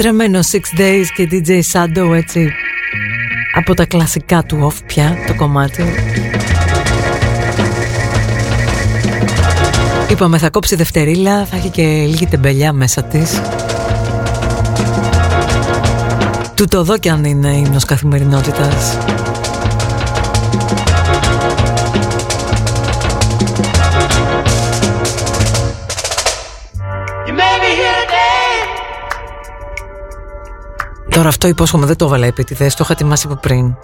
Λατρεμένο Six Days και DJ Shadow έτσι. Από τα κλασικά του off πια το κομμάτι. Είπαμε θα κόψει δευτερίλα Θα έχει και λίγη τεμπελιά μέσα της. Του το δω κι αν είναι ύμνος καθημερινότητας. Τώρα αυτό υπόσχομαι δεν το έβαλα επίτηδες, το είχα ετοιμάσει από πριν.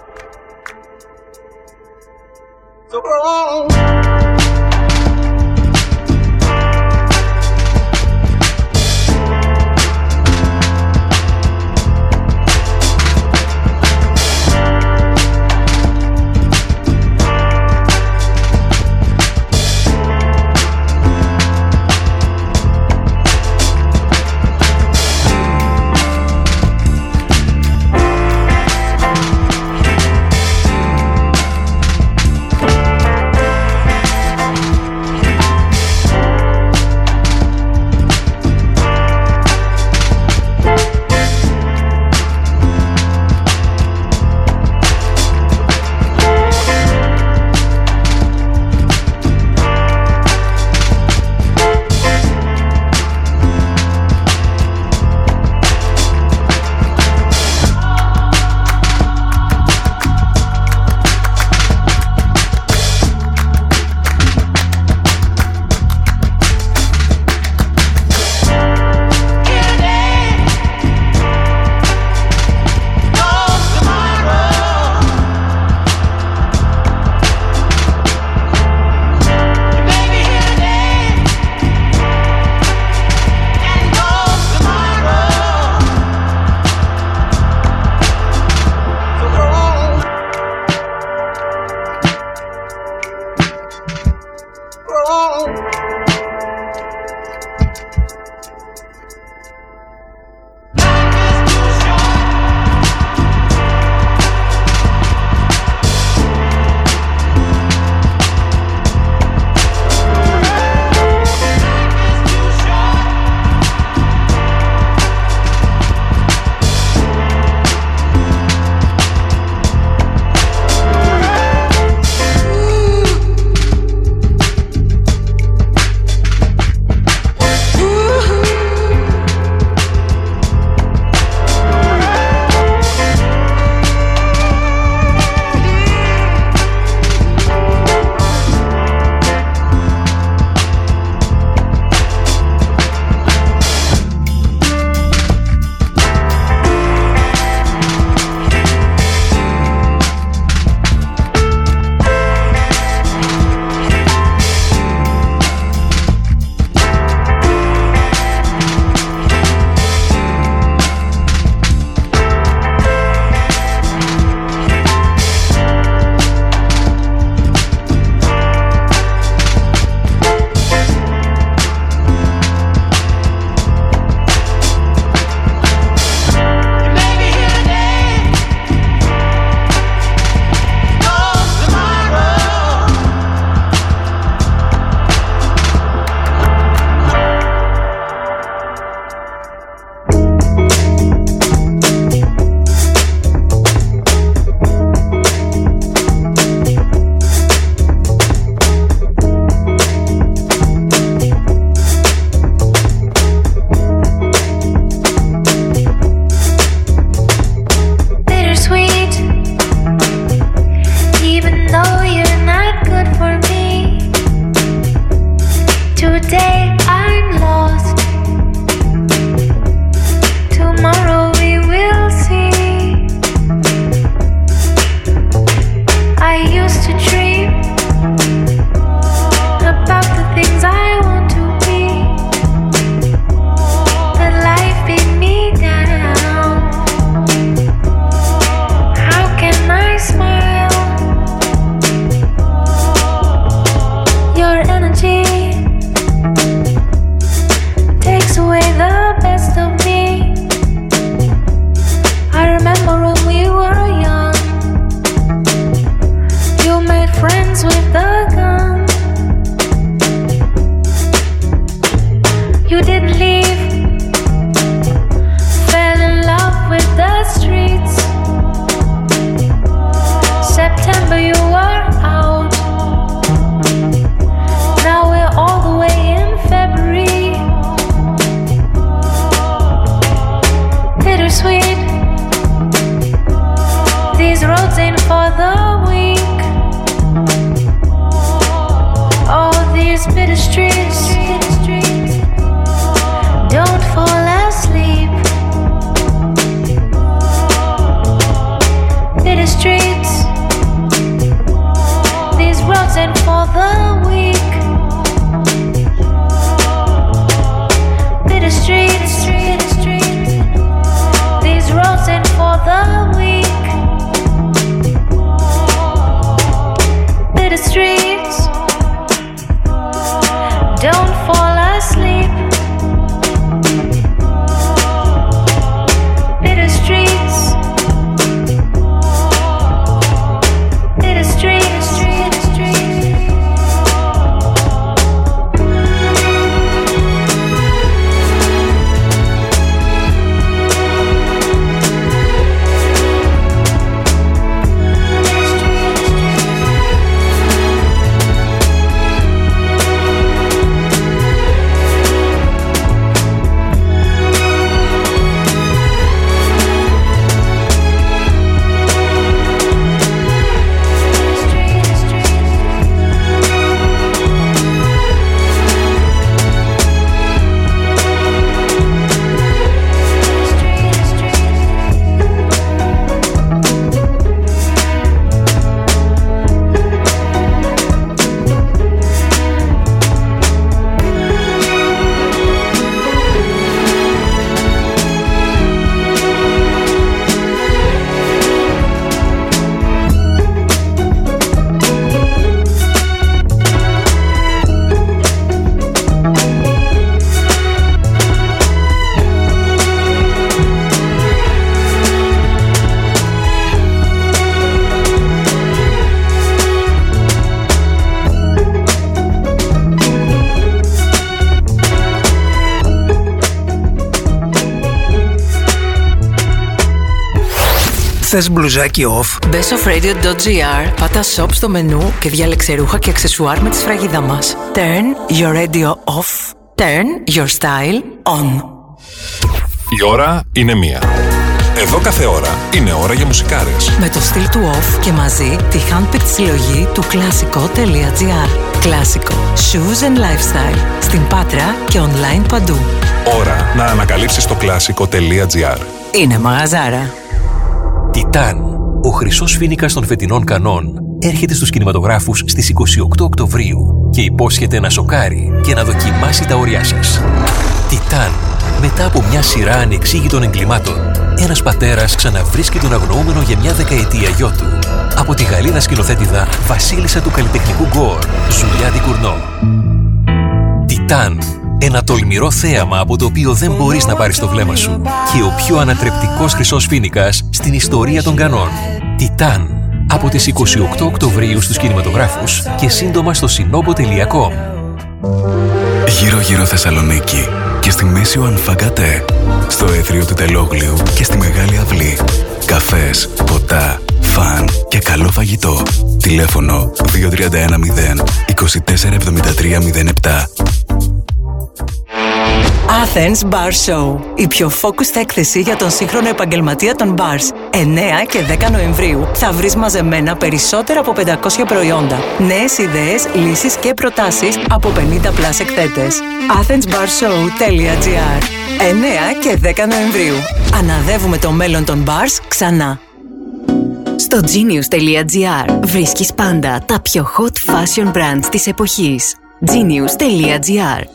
Μπλουζάκι off? bestofradio.gr Πάτα shop στο μενού και διάλεξε ρούχα και αξεσουάρ με τη σφραγίδα μας. Turn your radio off. Turn your style on. Η ώρα είναι μία. Εδώ κάθε ώρα είναι ώρα για μουσικάρες. Με το στυλ του off και μαζί τη handpicked συλλογή του κλασικό.gr. Κλασικό. Shoes and lifestyle. Στην Πάτρα και online παντού. Ώρα να ανακαλύψεις το κλασικό.gr. Είναι μαγαζάρα. Τιτάν, ο χρυσός φοίνικας των φετινών κανόν, έρχεται στους κινηματογράφους στις 28 Οκτωβρίου και υπόσχεται να σοκάρει και να δοκιμάσει τα όρια σας. Τιτάν, μετά από μια σειρά ανεξήγητων εγκλημάτων, ένας πατέρας ξαναβρίσκει τον αγνοούμενο για μια δεκαετία γιο του. Από τη Γαλλίδα σκηνοθέτηδα Βασίλισσα του καλλιτεχνικού γκορ, Ζουλιά Δικουρνό. Τιτάν, ένα τολμηρό θέαμα από το οποίο δεν μπορείς να πάρεις το βλέμμα σου και ο πιο ανατρεπτικός χρυσός φοίνικας στην ιστορία των κανόν. Τιτάν, από τις 28 Οκτωβρίου στους κινηματογράφους και σύντομα στο sinobo.com. Γύρω γύρω Θεσσαλονίκη και στη μέση ο Ανφαγκατέ. Στο έθριο του Τελόγλιου και στη Μεγάλη Αυλή. Καφές, ποτά, φαν και καλό φαγητό. Τηλέφωνο 2310 247307. Athens Bar Show. Η πιο focused έκθεση για τον σύγχρονο επαγγελματία των bars. 9 και 10 Νοεμβρίου θα βρεις μαζεμένα περισσότερα από 500 προϊόντα. Νέες ιδέες, λύσεις και προτάσεις από 50 plus εκθέτες. athensbarshow.gr 9 και 10 Νοεμβρίου. Αναδεύουμε το μέλλον των bars ξανά. Στο genius.gr βρίσκεις πάντα τα πιο hot fashion brands της εποχής. genius.gr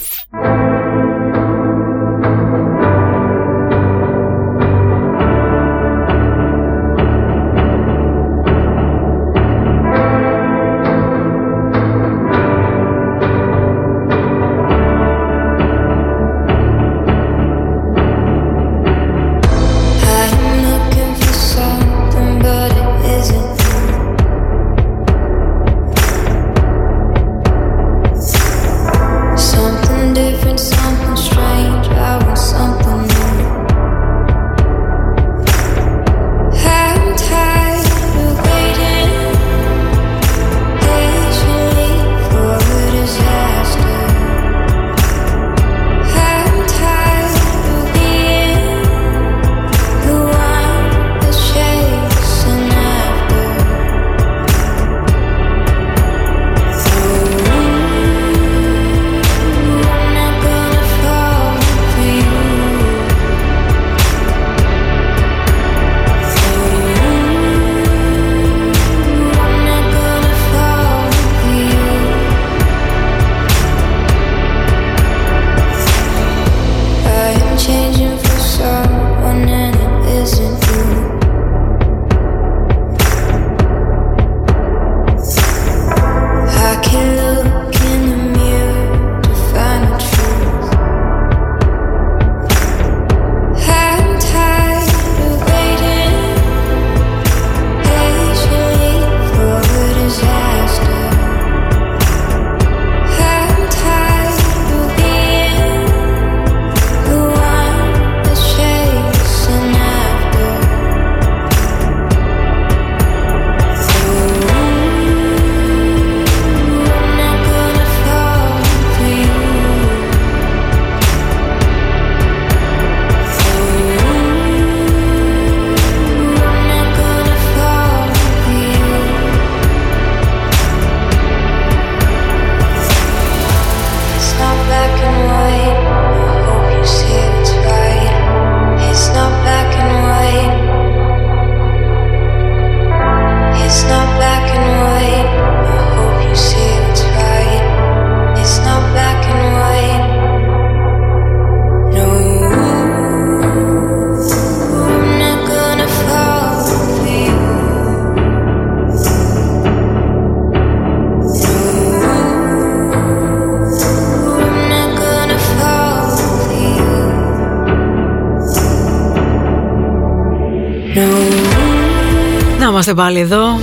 Είμαστε πάλι εδώ.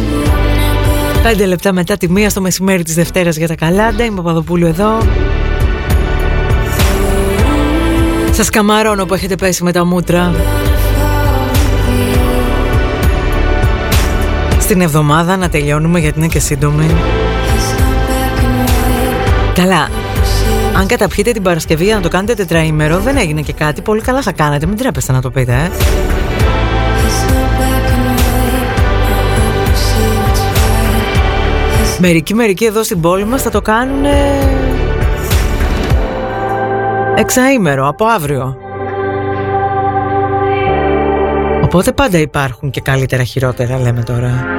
Πέντε λεπτά μετά τη μία στο μεσημέρι της Δευτέρας για τα Καλάντα. Είμαι ο Παπαδοπούλου εδώ. Σας καμαρώνω που έχετε πέσει με τα μούτρα. Στην εβδομάδα να τελειώνουμε γιατί είναι και σύντομη. Καλά. Αν καταπιείτε την Παρασκευή για να το κάνετε τετραήμερο, δεν έγινε και κάτι. Πολύ καλά θα κάνετε. Μην τρέπεστε να το πείτε, ε. Μερικοί μερικοί εδώ στην πόλη μας θα το κάνουν εξαήμερο από αύριο. Οπότε πάντα υπάρχουν και καλύτερα χειρότερα λέμε τώρα.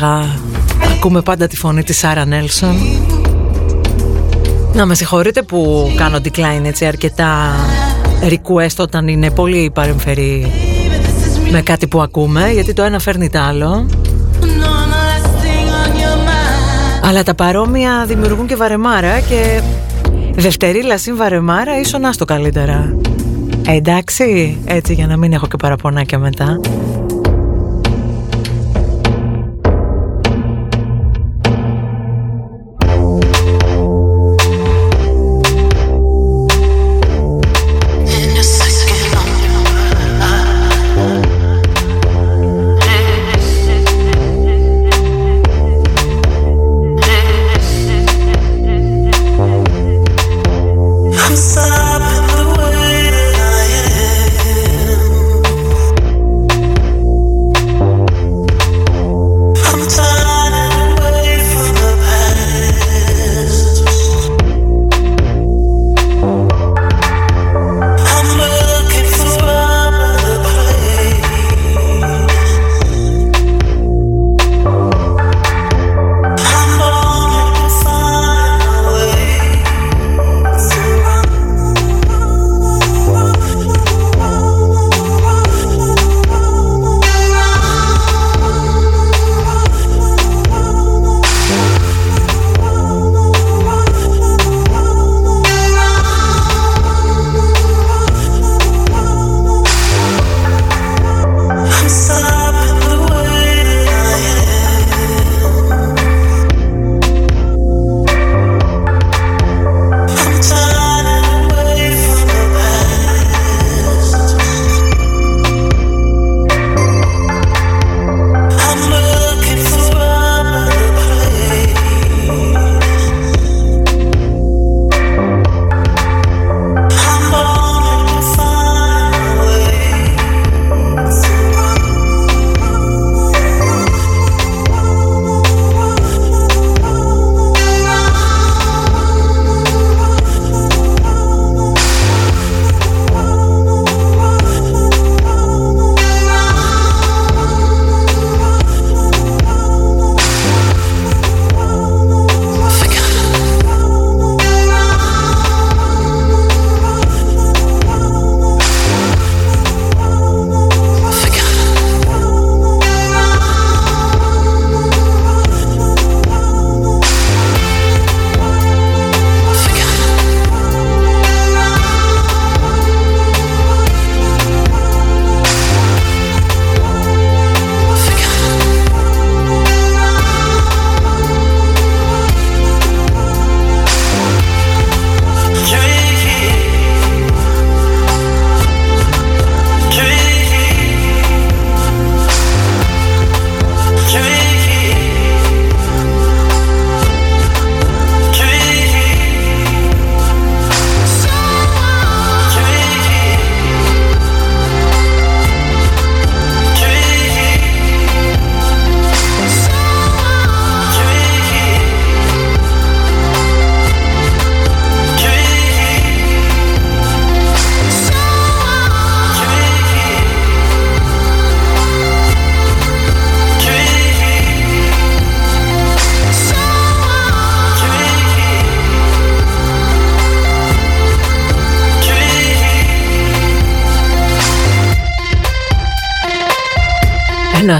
Χόρταγα ακούμε πάντα τη φωνή της Σάρα Νέλσον. Να με συγχωρείτε που κάνω decline έτσι αρκετά request όταν είναι πολύ παρεμφερή με κάτι που ακούμε γιατί το ένα φέρνει το άλλο. Αλλά τα παρόμοια δημιουργούν και βαρεμάρα και δευτερίλα συν βαρεμάρα ίσον άστο καλύτερα. Ε, εντάξει, έτσι για να μην έχω και παραπονάκια μετά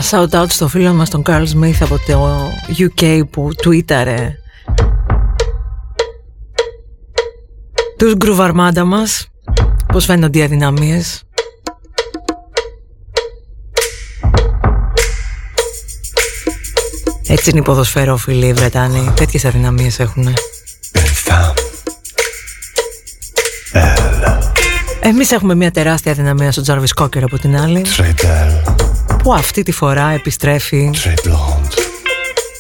Ένα shout out στο φίλο μας τον Carl Smith από το UK που tweetare. Τους γκρουβαρμάντα μας Πώς φαίνονται οι αδυναμίες. Έτσι είναι οι ποδοσφαιρόφιλοι οι Βρετάνοι. Τέτοιες αδυναμίες έχουν Εμείς έχουμε μια τεράστια αδυναμία στο Jarvis Cocker από την άλλη που αυτή τη φορά επιστρέφει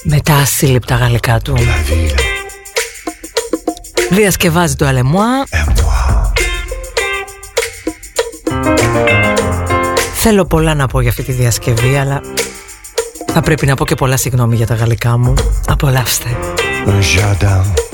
με τα ασύλληπτα γαλλικά του. Διασκευάζει το Αλεμουά. Θέλω πολλά να πω για αυτή τη διασκευή, αλλά θα πρέπει να πω και πολλά συγγνώμη για τα γαλλικά μου. Απολαύστε. Un jardin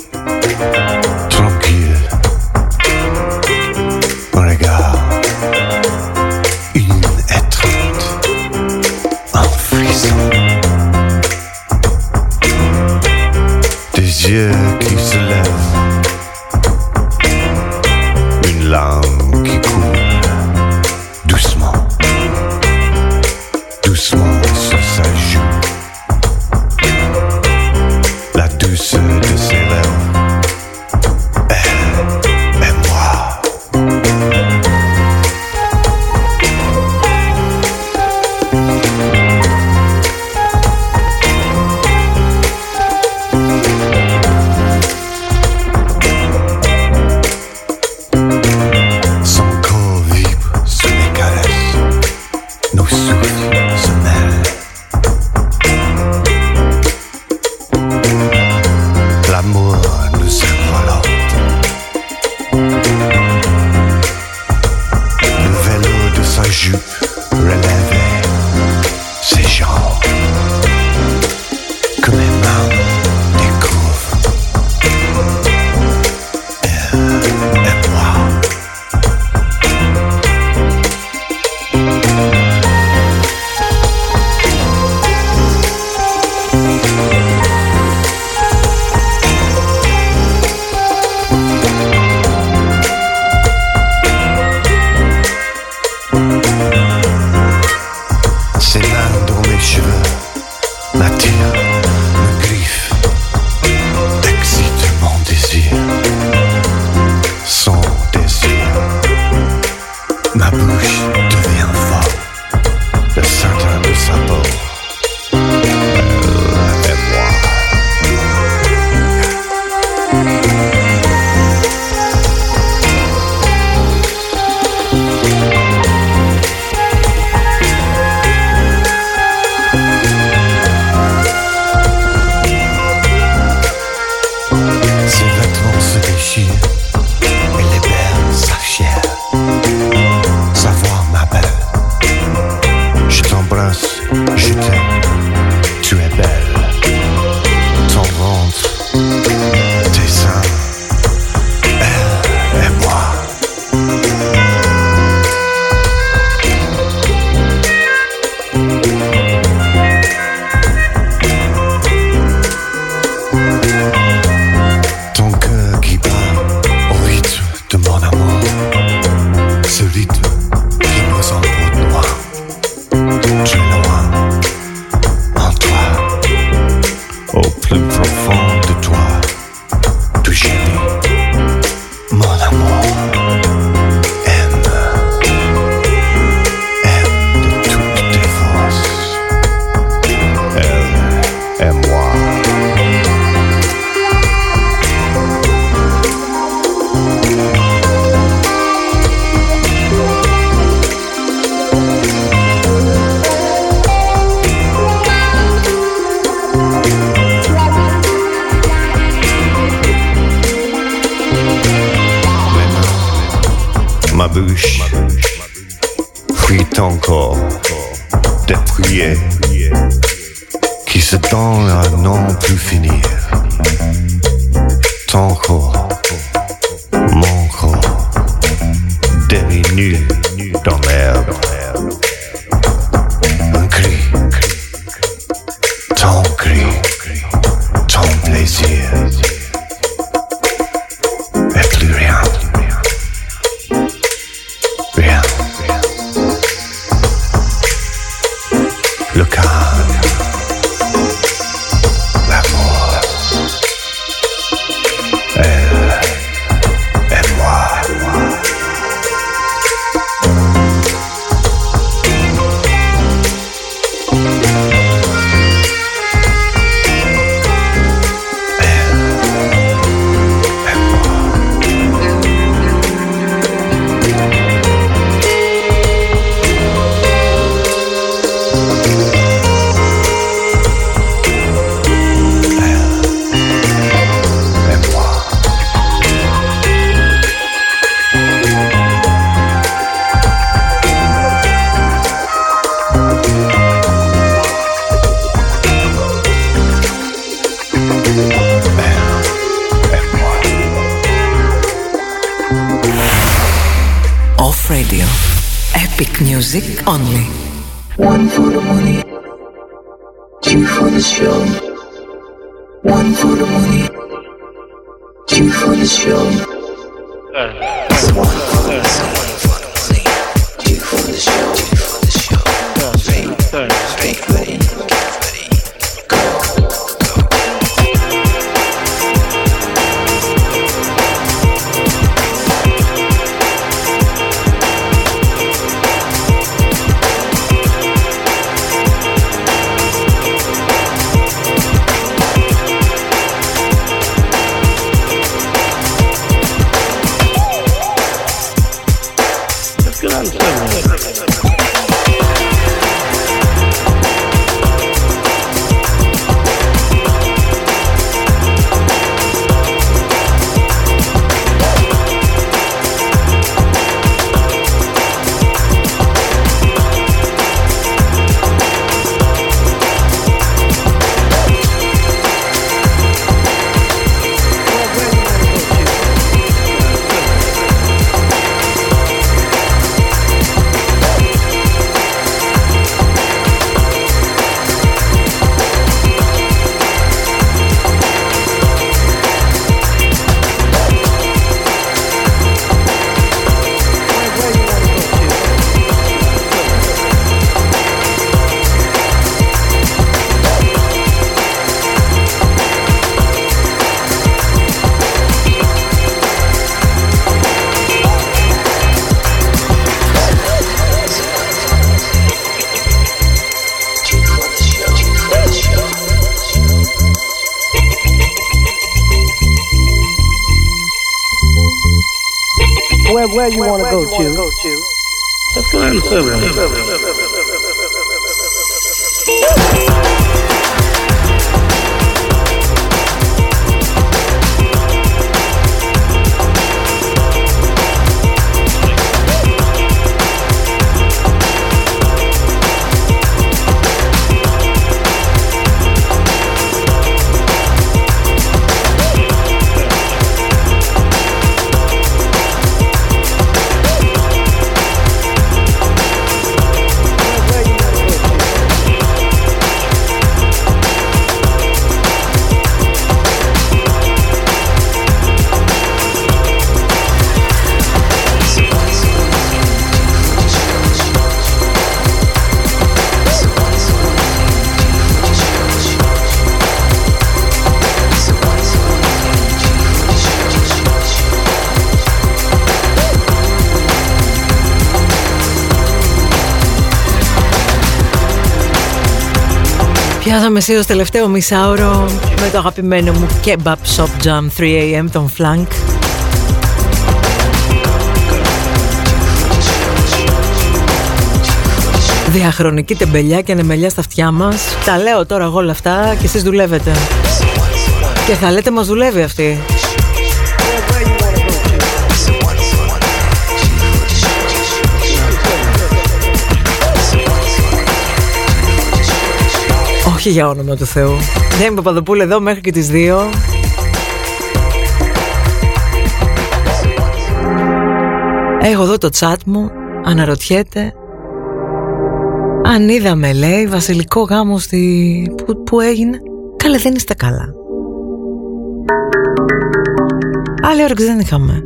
only. Πιάσαμε εσύ ως τελευταίο μισάωρο με το αγαπημένο μου Kebab Shop Jam 3am τον Flank. Διαχρονική τεμπελιά και ανεμελιά στα αυτιά μας. Τα λέω τώρα εγώ όλα αυτά και εσείς δουλεύετε. Και θα λέτε μας δουλεύει αυτή. Όχι για όνομα του Θεού. Δεν είμαι Παπαδοπούλου εδώ μέχρι και τις 2. Έχω εδώ το chat μου, αναρωτιέται αν είδαμε λέει βασιλικό γάμο στη... που, που έγινε. Καλέ δεν είστε καλά. Άλλη όρεξη δεν είχαμε.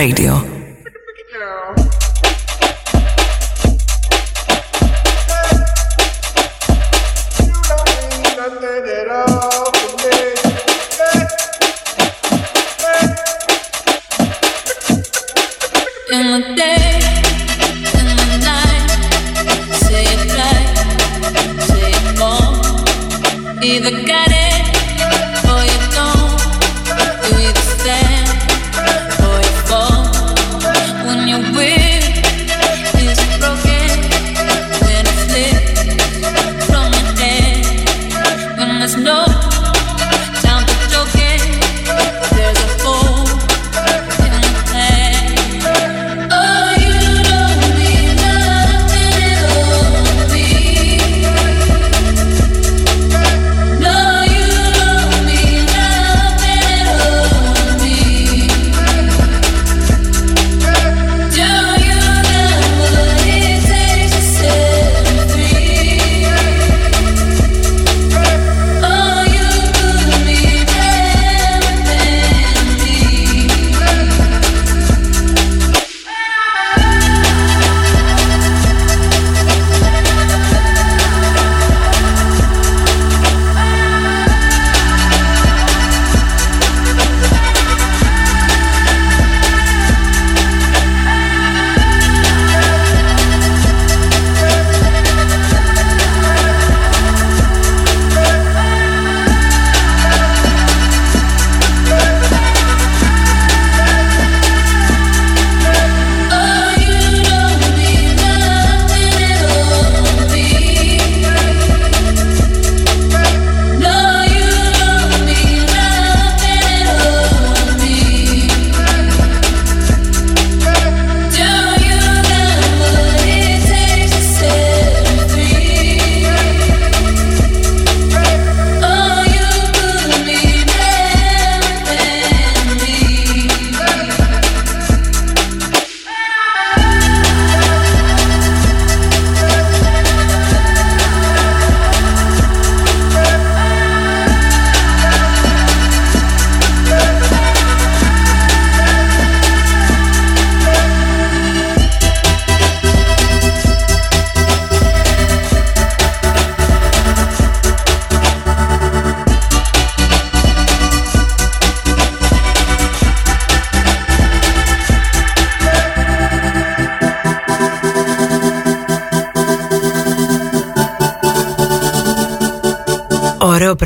Radio.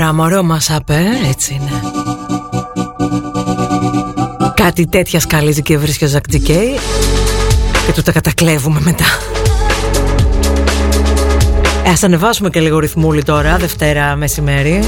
Ωραίο πράγμα, ωραίο μας απέ, έτσι είναι. Κάτι τέτοια σκαλίζει και βρίσκει ο Ζακ Τζικέι και του τα κατακλέβουμε μετά. Ε, ας ανεβάσουμε και λίγο ρυθμούλη τώρα, Δευτέρα μεσημέρι.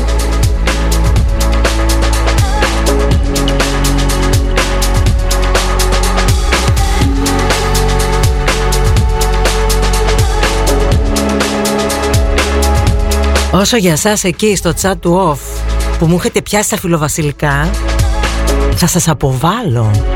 Όσο για σας εκεί στο chat του off που μου έχετε πιάσει τα φιλοβασιλικά θα σας αποβάλω.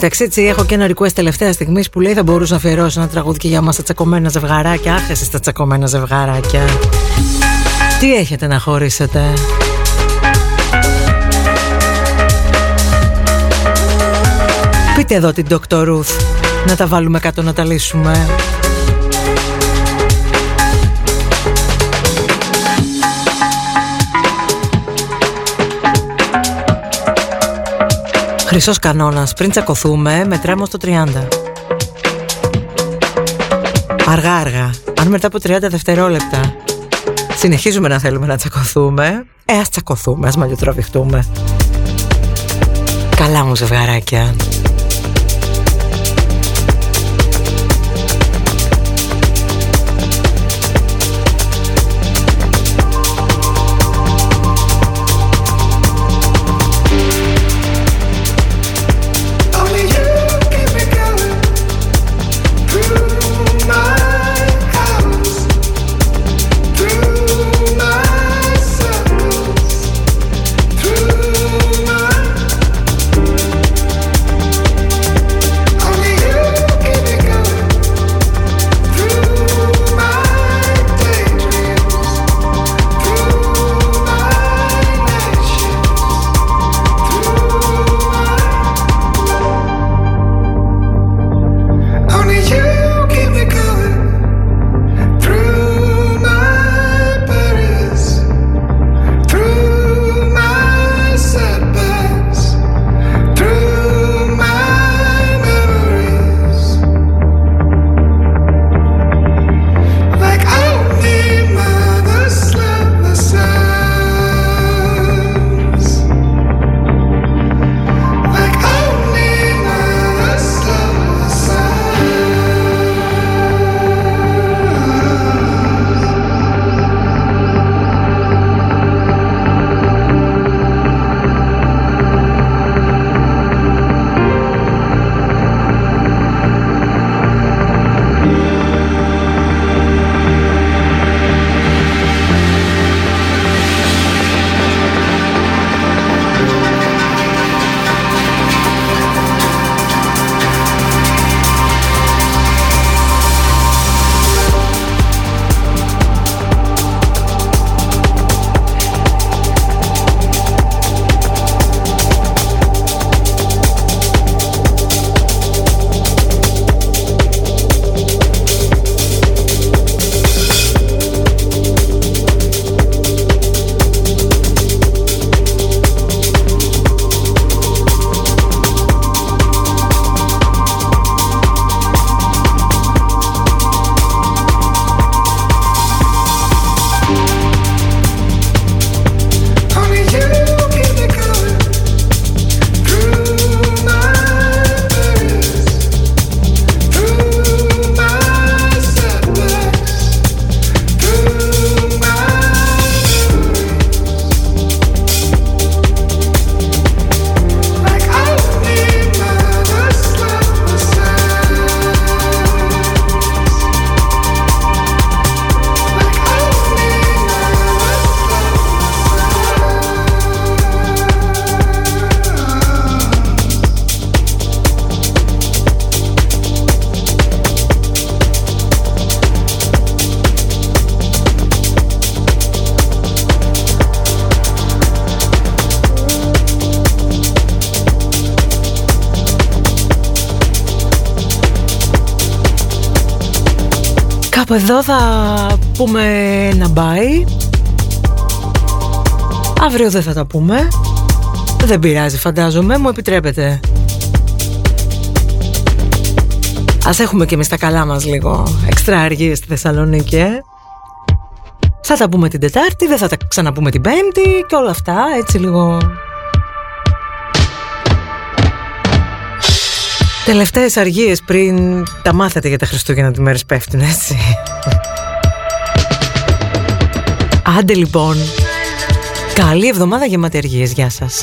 Μεταξύ, έτσι, έχω και ένα request τελευταία στιγμή που λέει θα μπορούσα να αφιερώσω ένα τραγούδι και για μας τα τσακωμένα ζευγαράκια. Άχ, εσείς τα τσακωμένα ζευγαράκια. Τι έχετε να χωρίσετε; Πείτε εδώ την Dr. Ruth να τα βάλουμε κάτω να τα λύσουμε. Χρυσός κανόνας, πριν τσακωθούμε, μετράμε στο 30. Αργά αργά, αν μετά από 30 δευτερόλεπτα συνεχίζουμε να θέλουμε να τσακωθούμε, ε ας τσακωθούμε, ας μαλλιοτραβηχτούμε. Καλά μου ζευγαράκια. Πούμε ένα bye. Αύριο δεν θα τα πούμε. Δεν πειράζει φαντάζομαι, μου επιτρέπετε. Ας έχουμε και εμείς τα καλά μας λίγο εξτρα αργίες στη Θεσσαλονίκη, ε. Θα τα πούμε την Τετάρτη, δεν θα τα ξαναπούμε την Πέμπτη και όλα αυτά, έτσι λίγο... Τελευταίες αργίες πριν τα μάθετε για τα Χριστούγεννα τι μέρες πέφτουν, έτσι. Άντε λοιπόν. Καλή εβδομάδα γεμάτη αργίες. Γεια σας.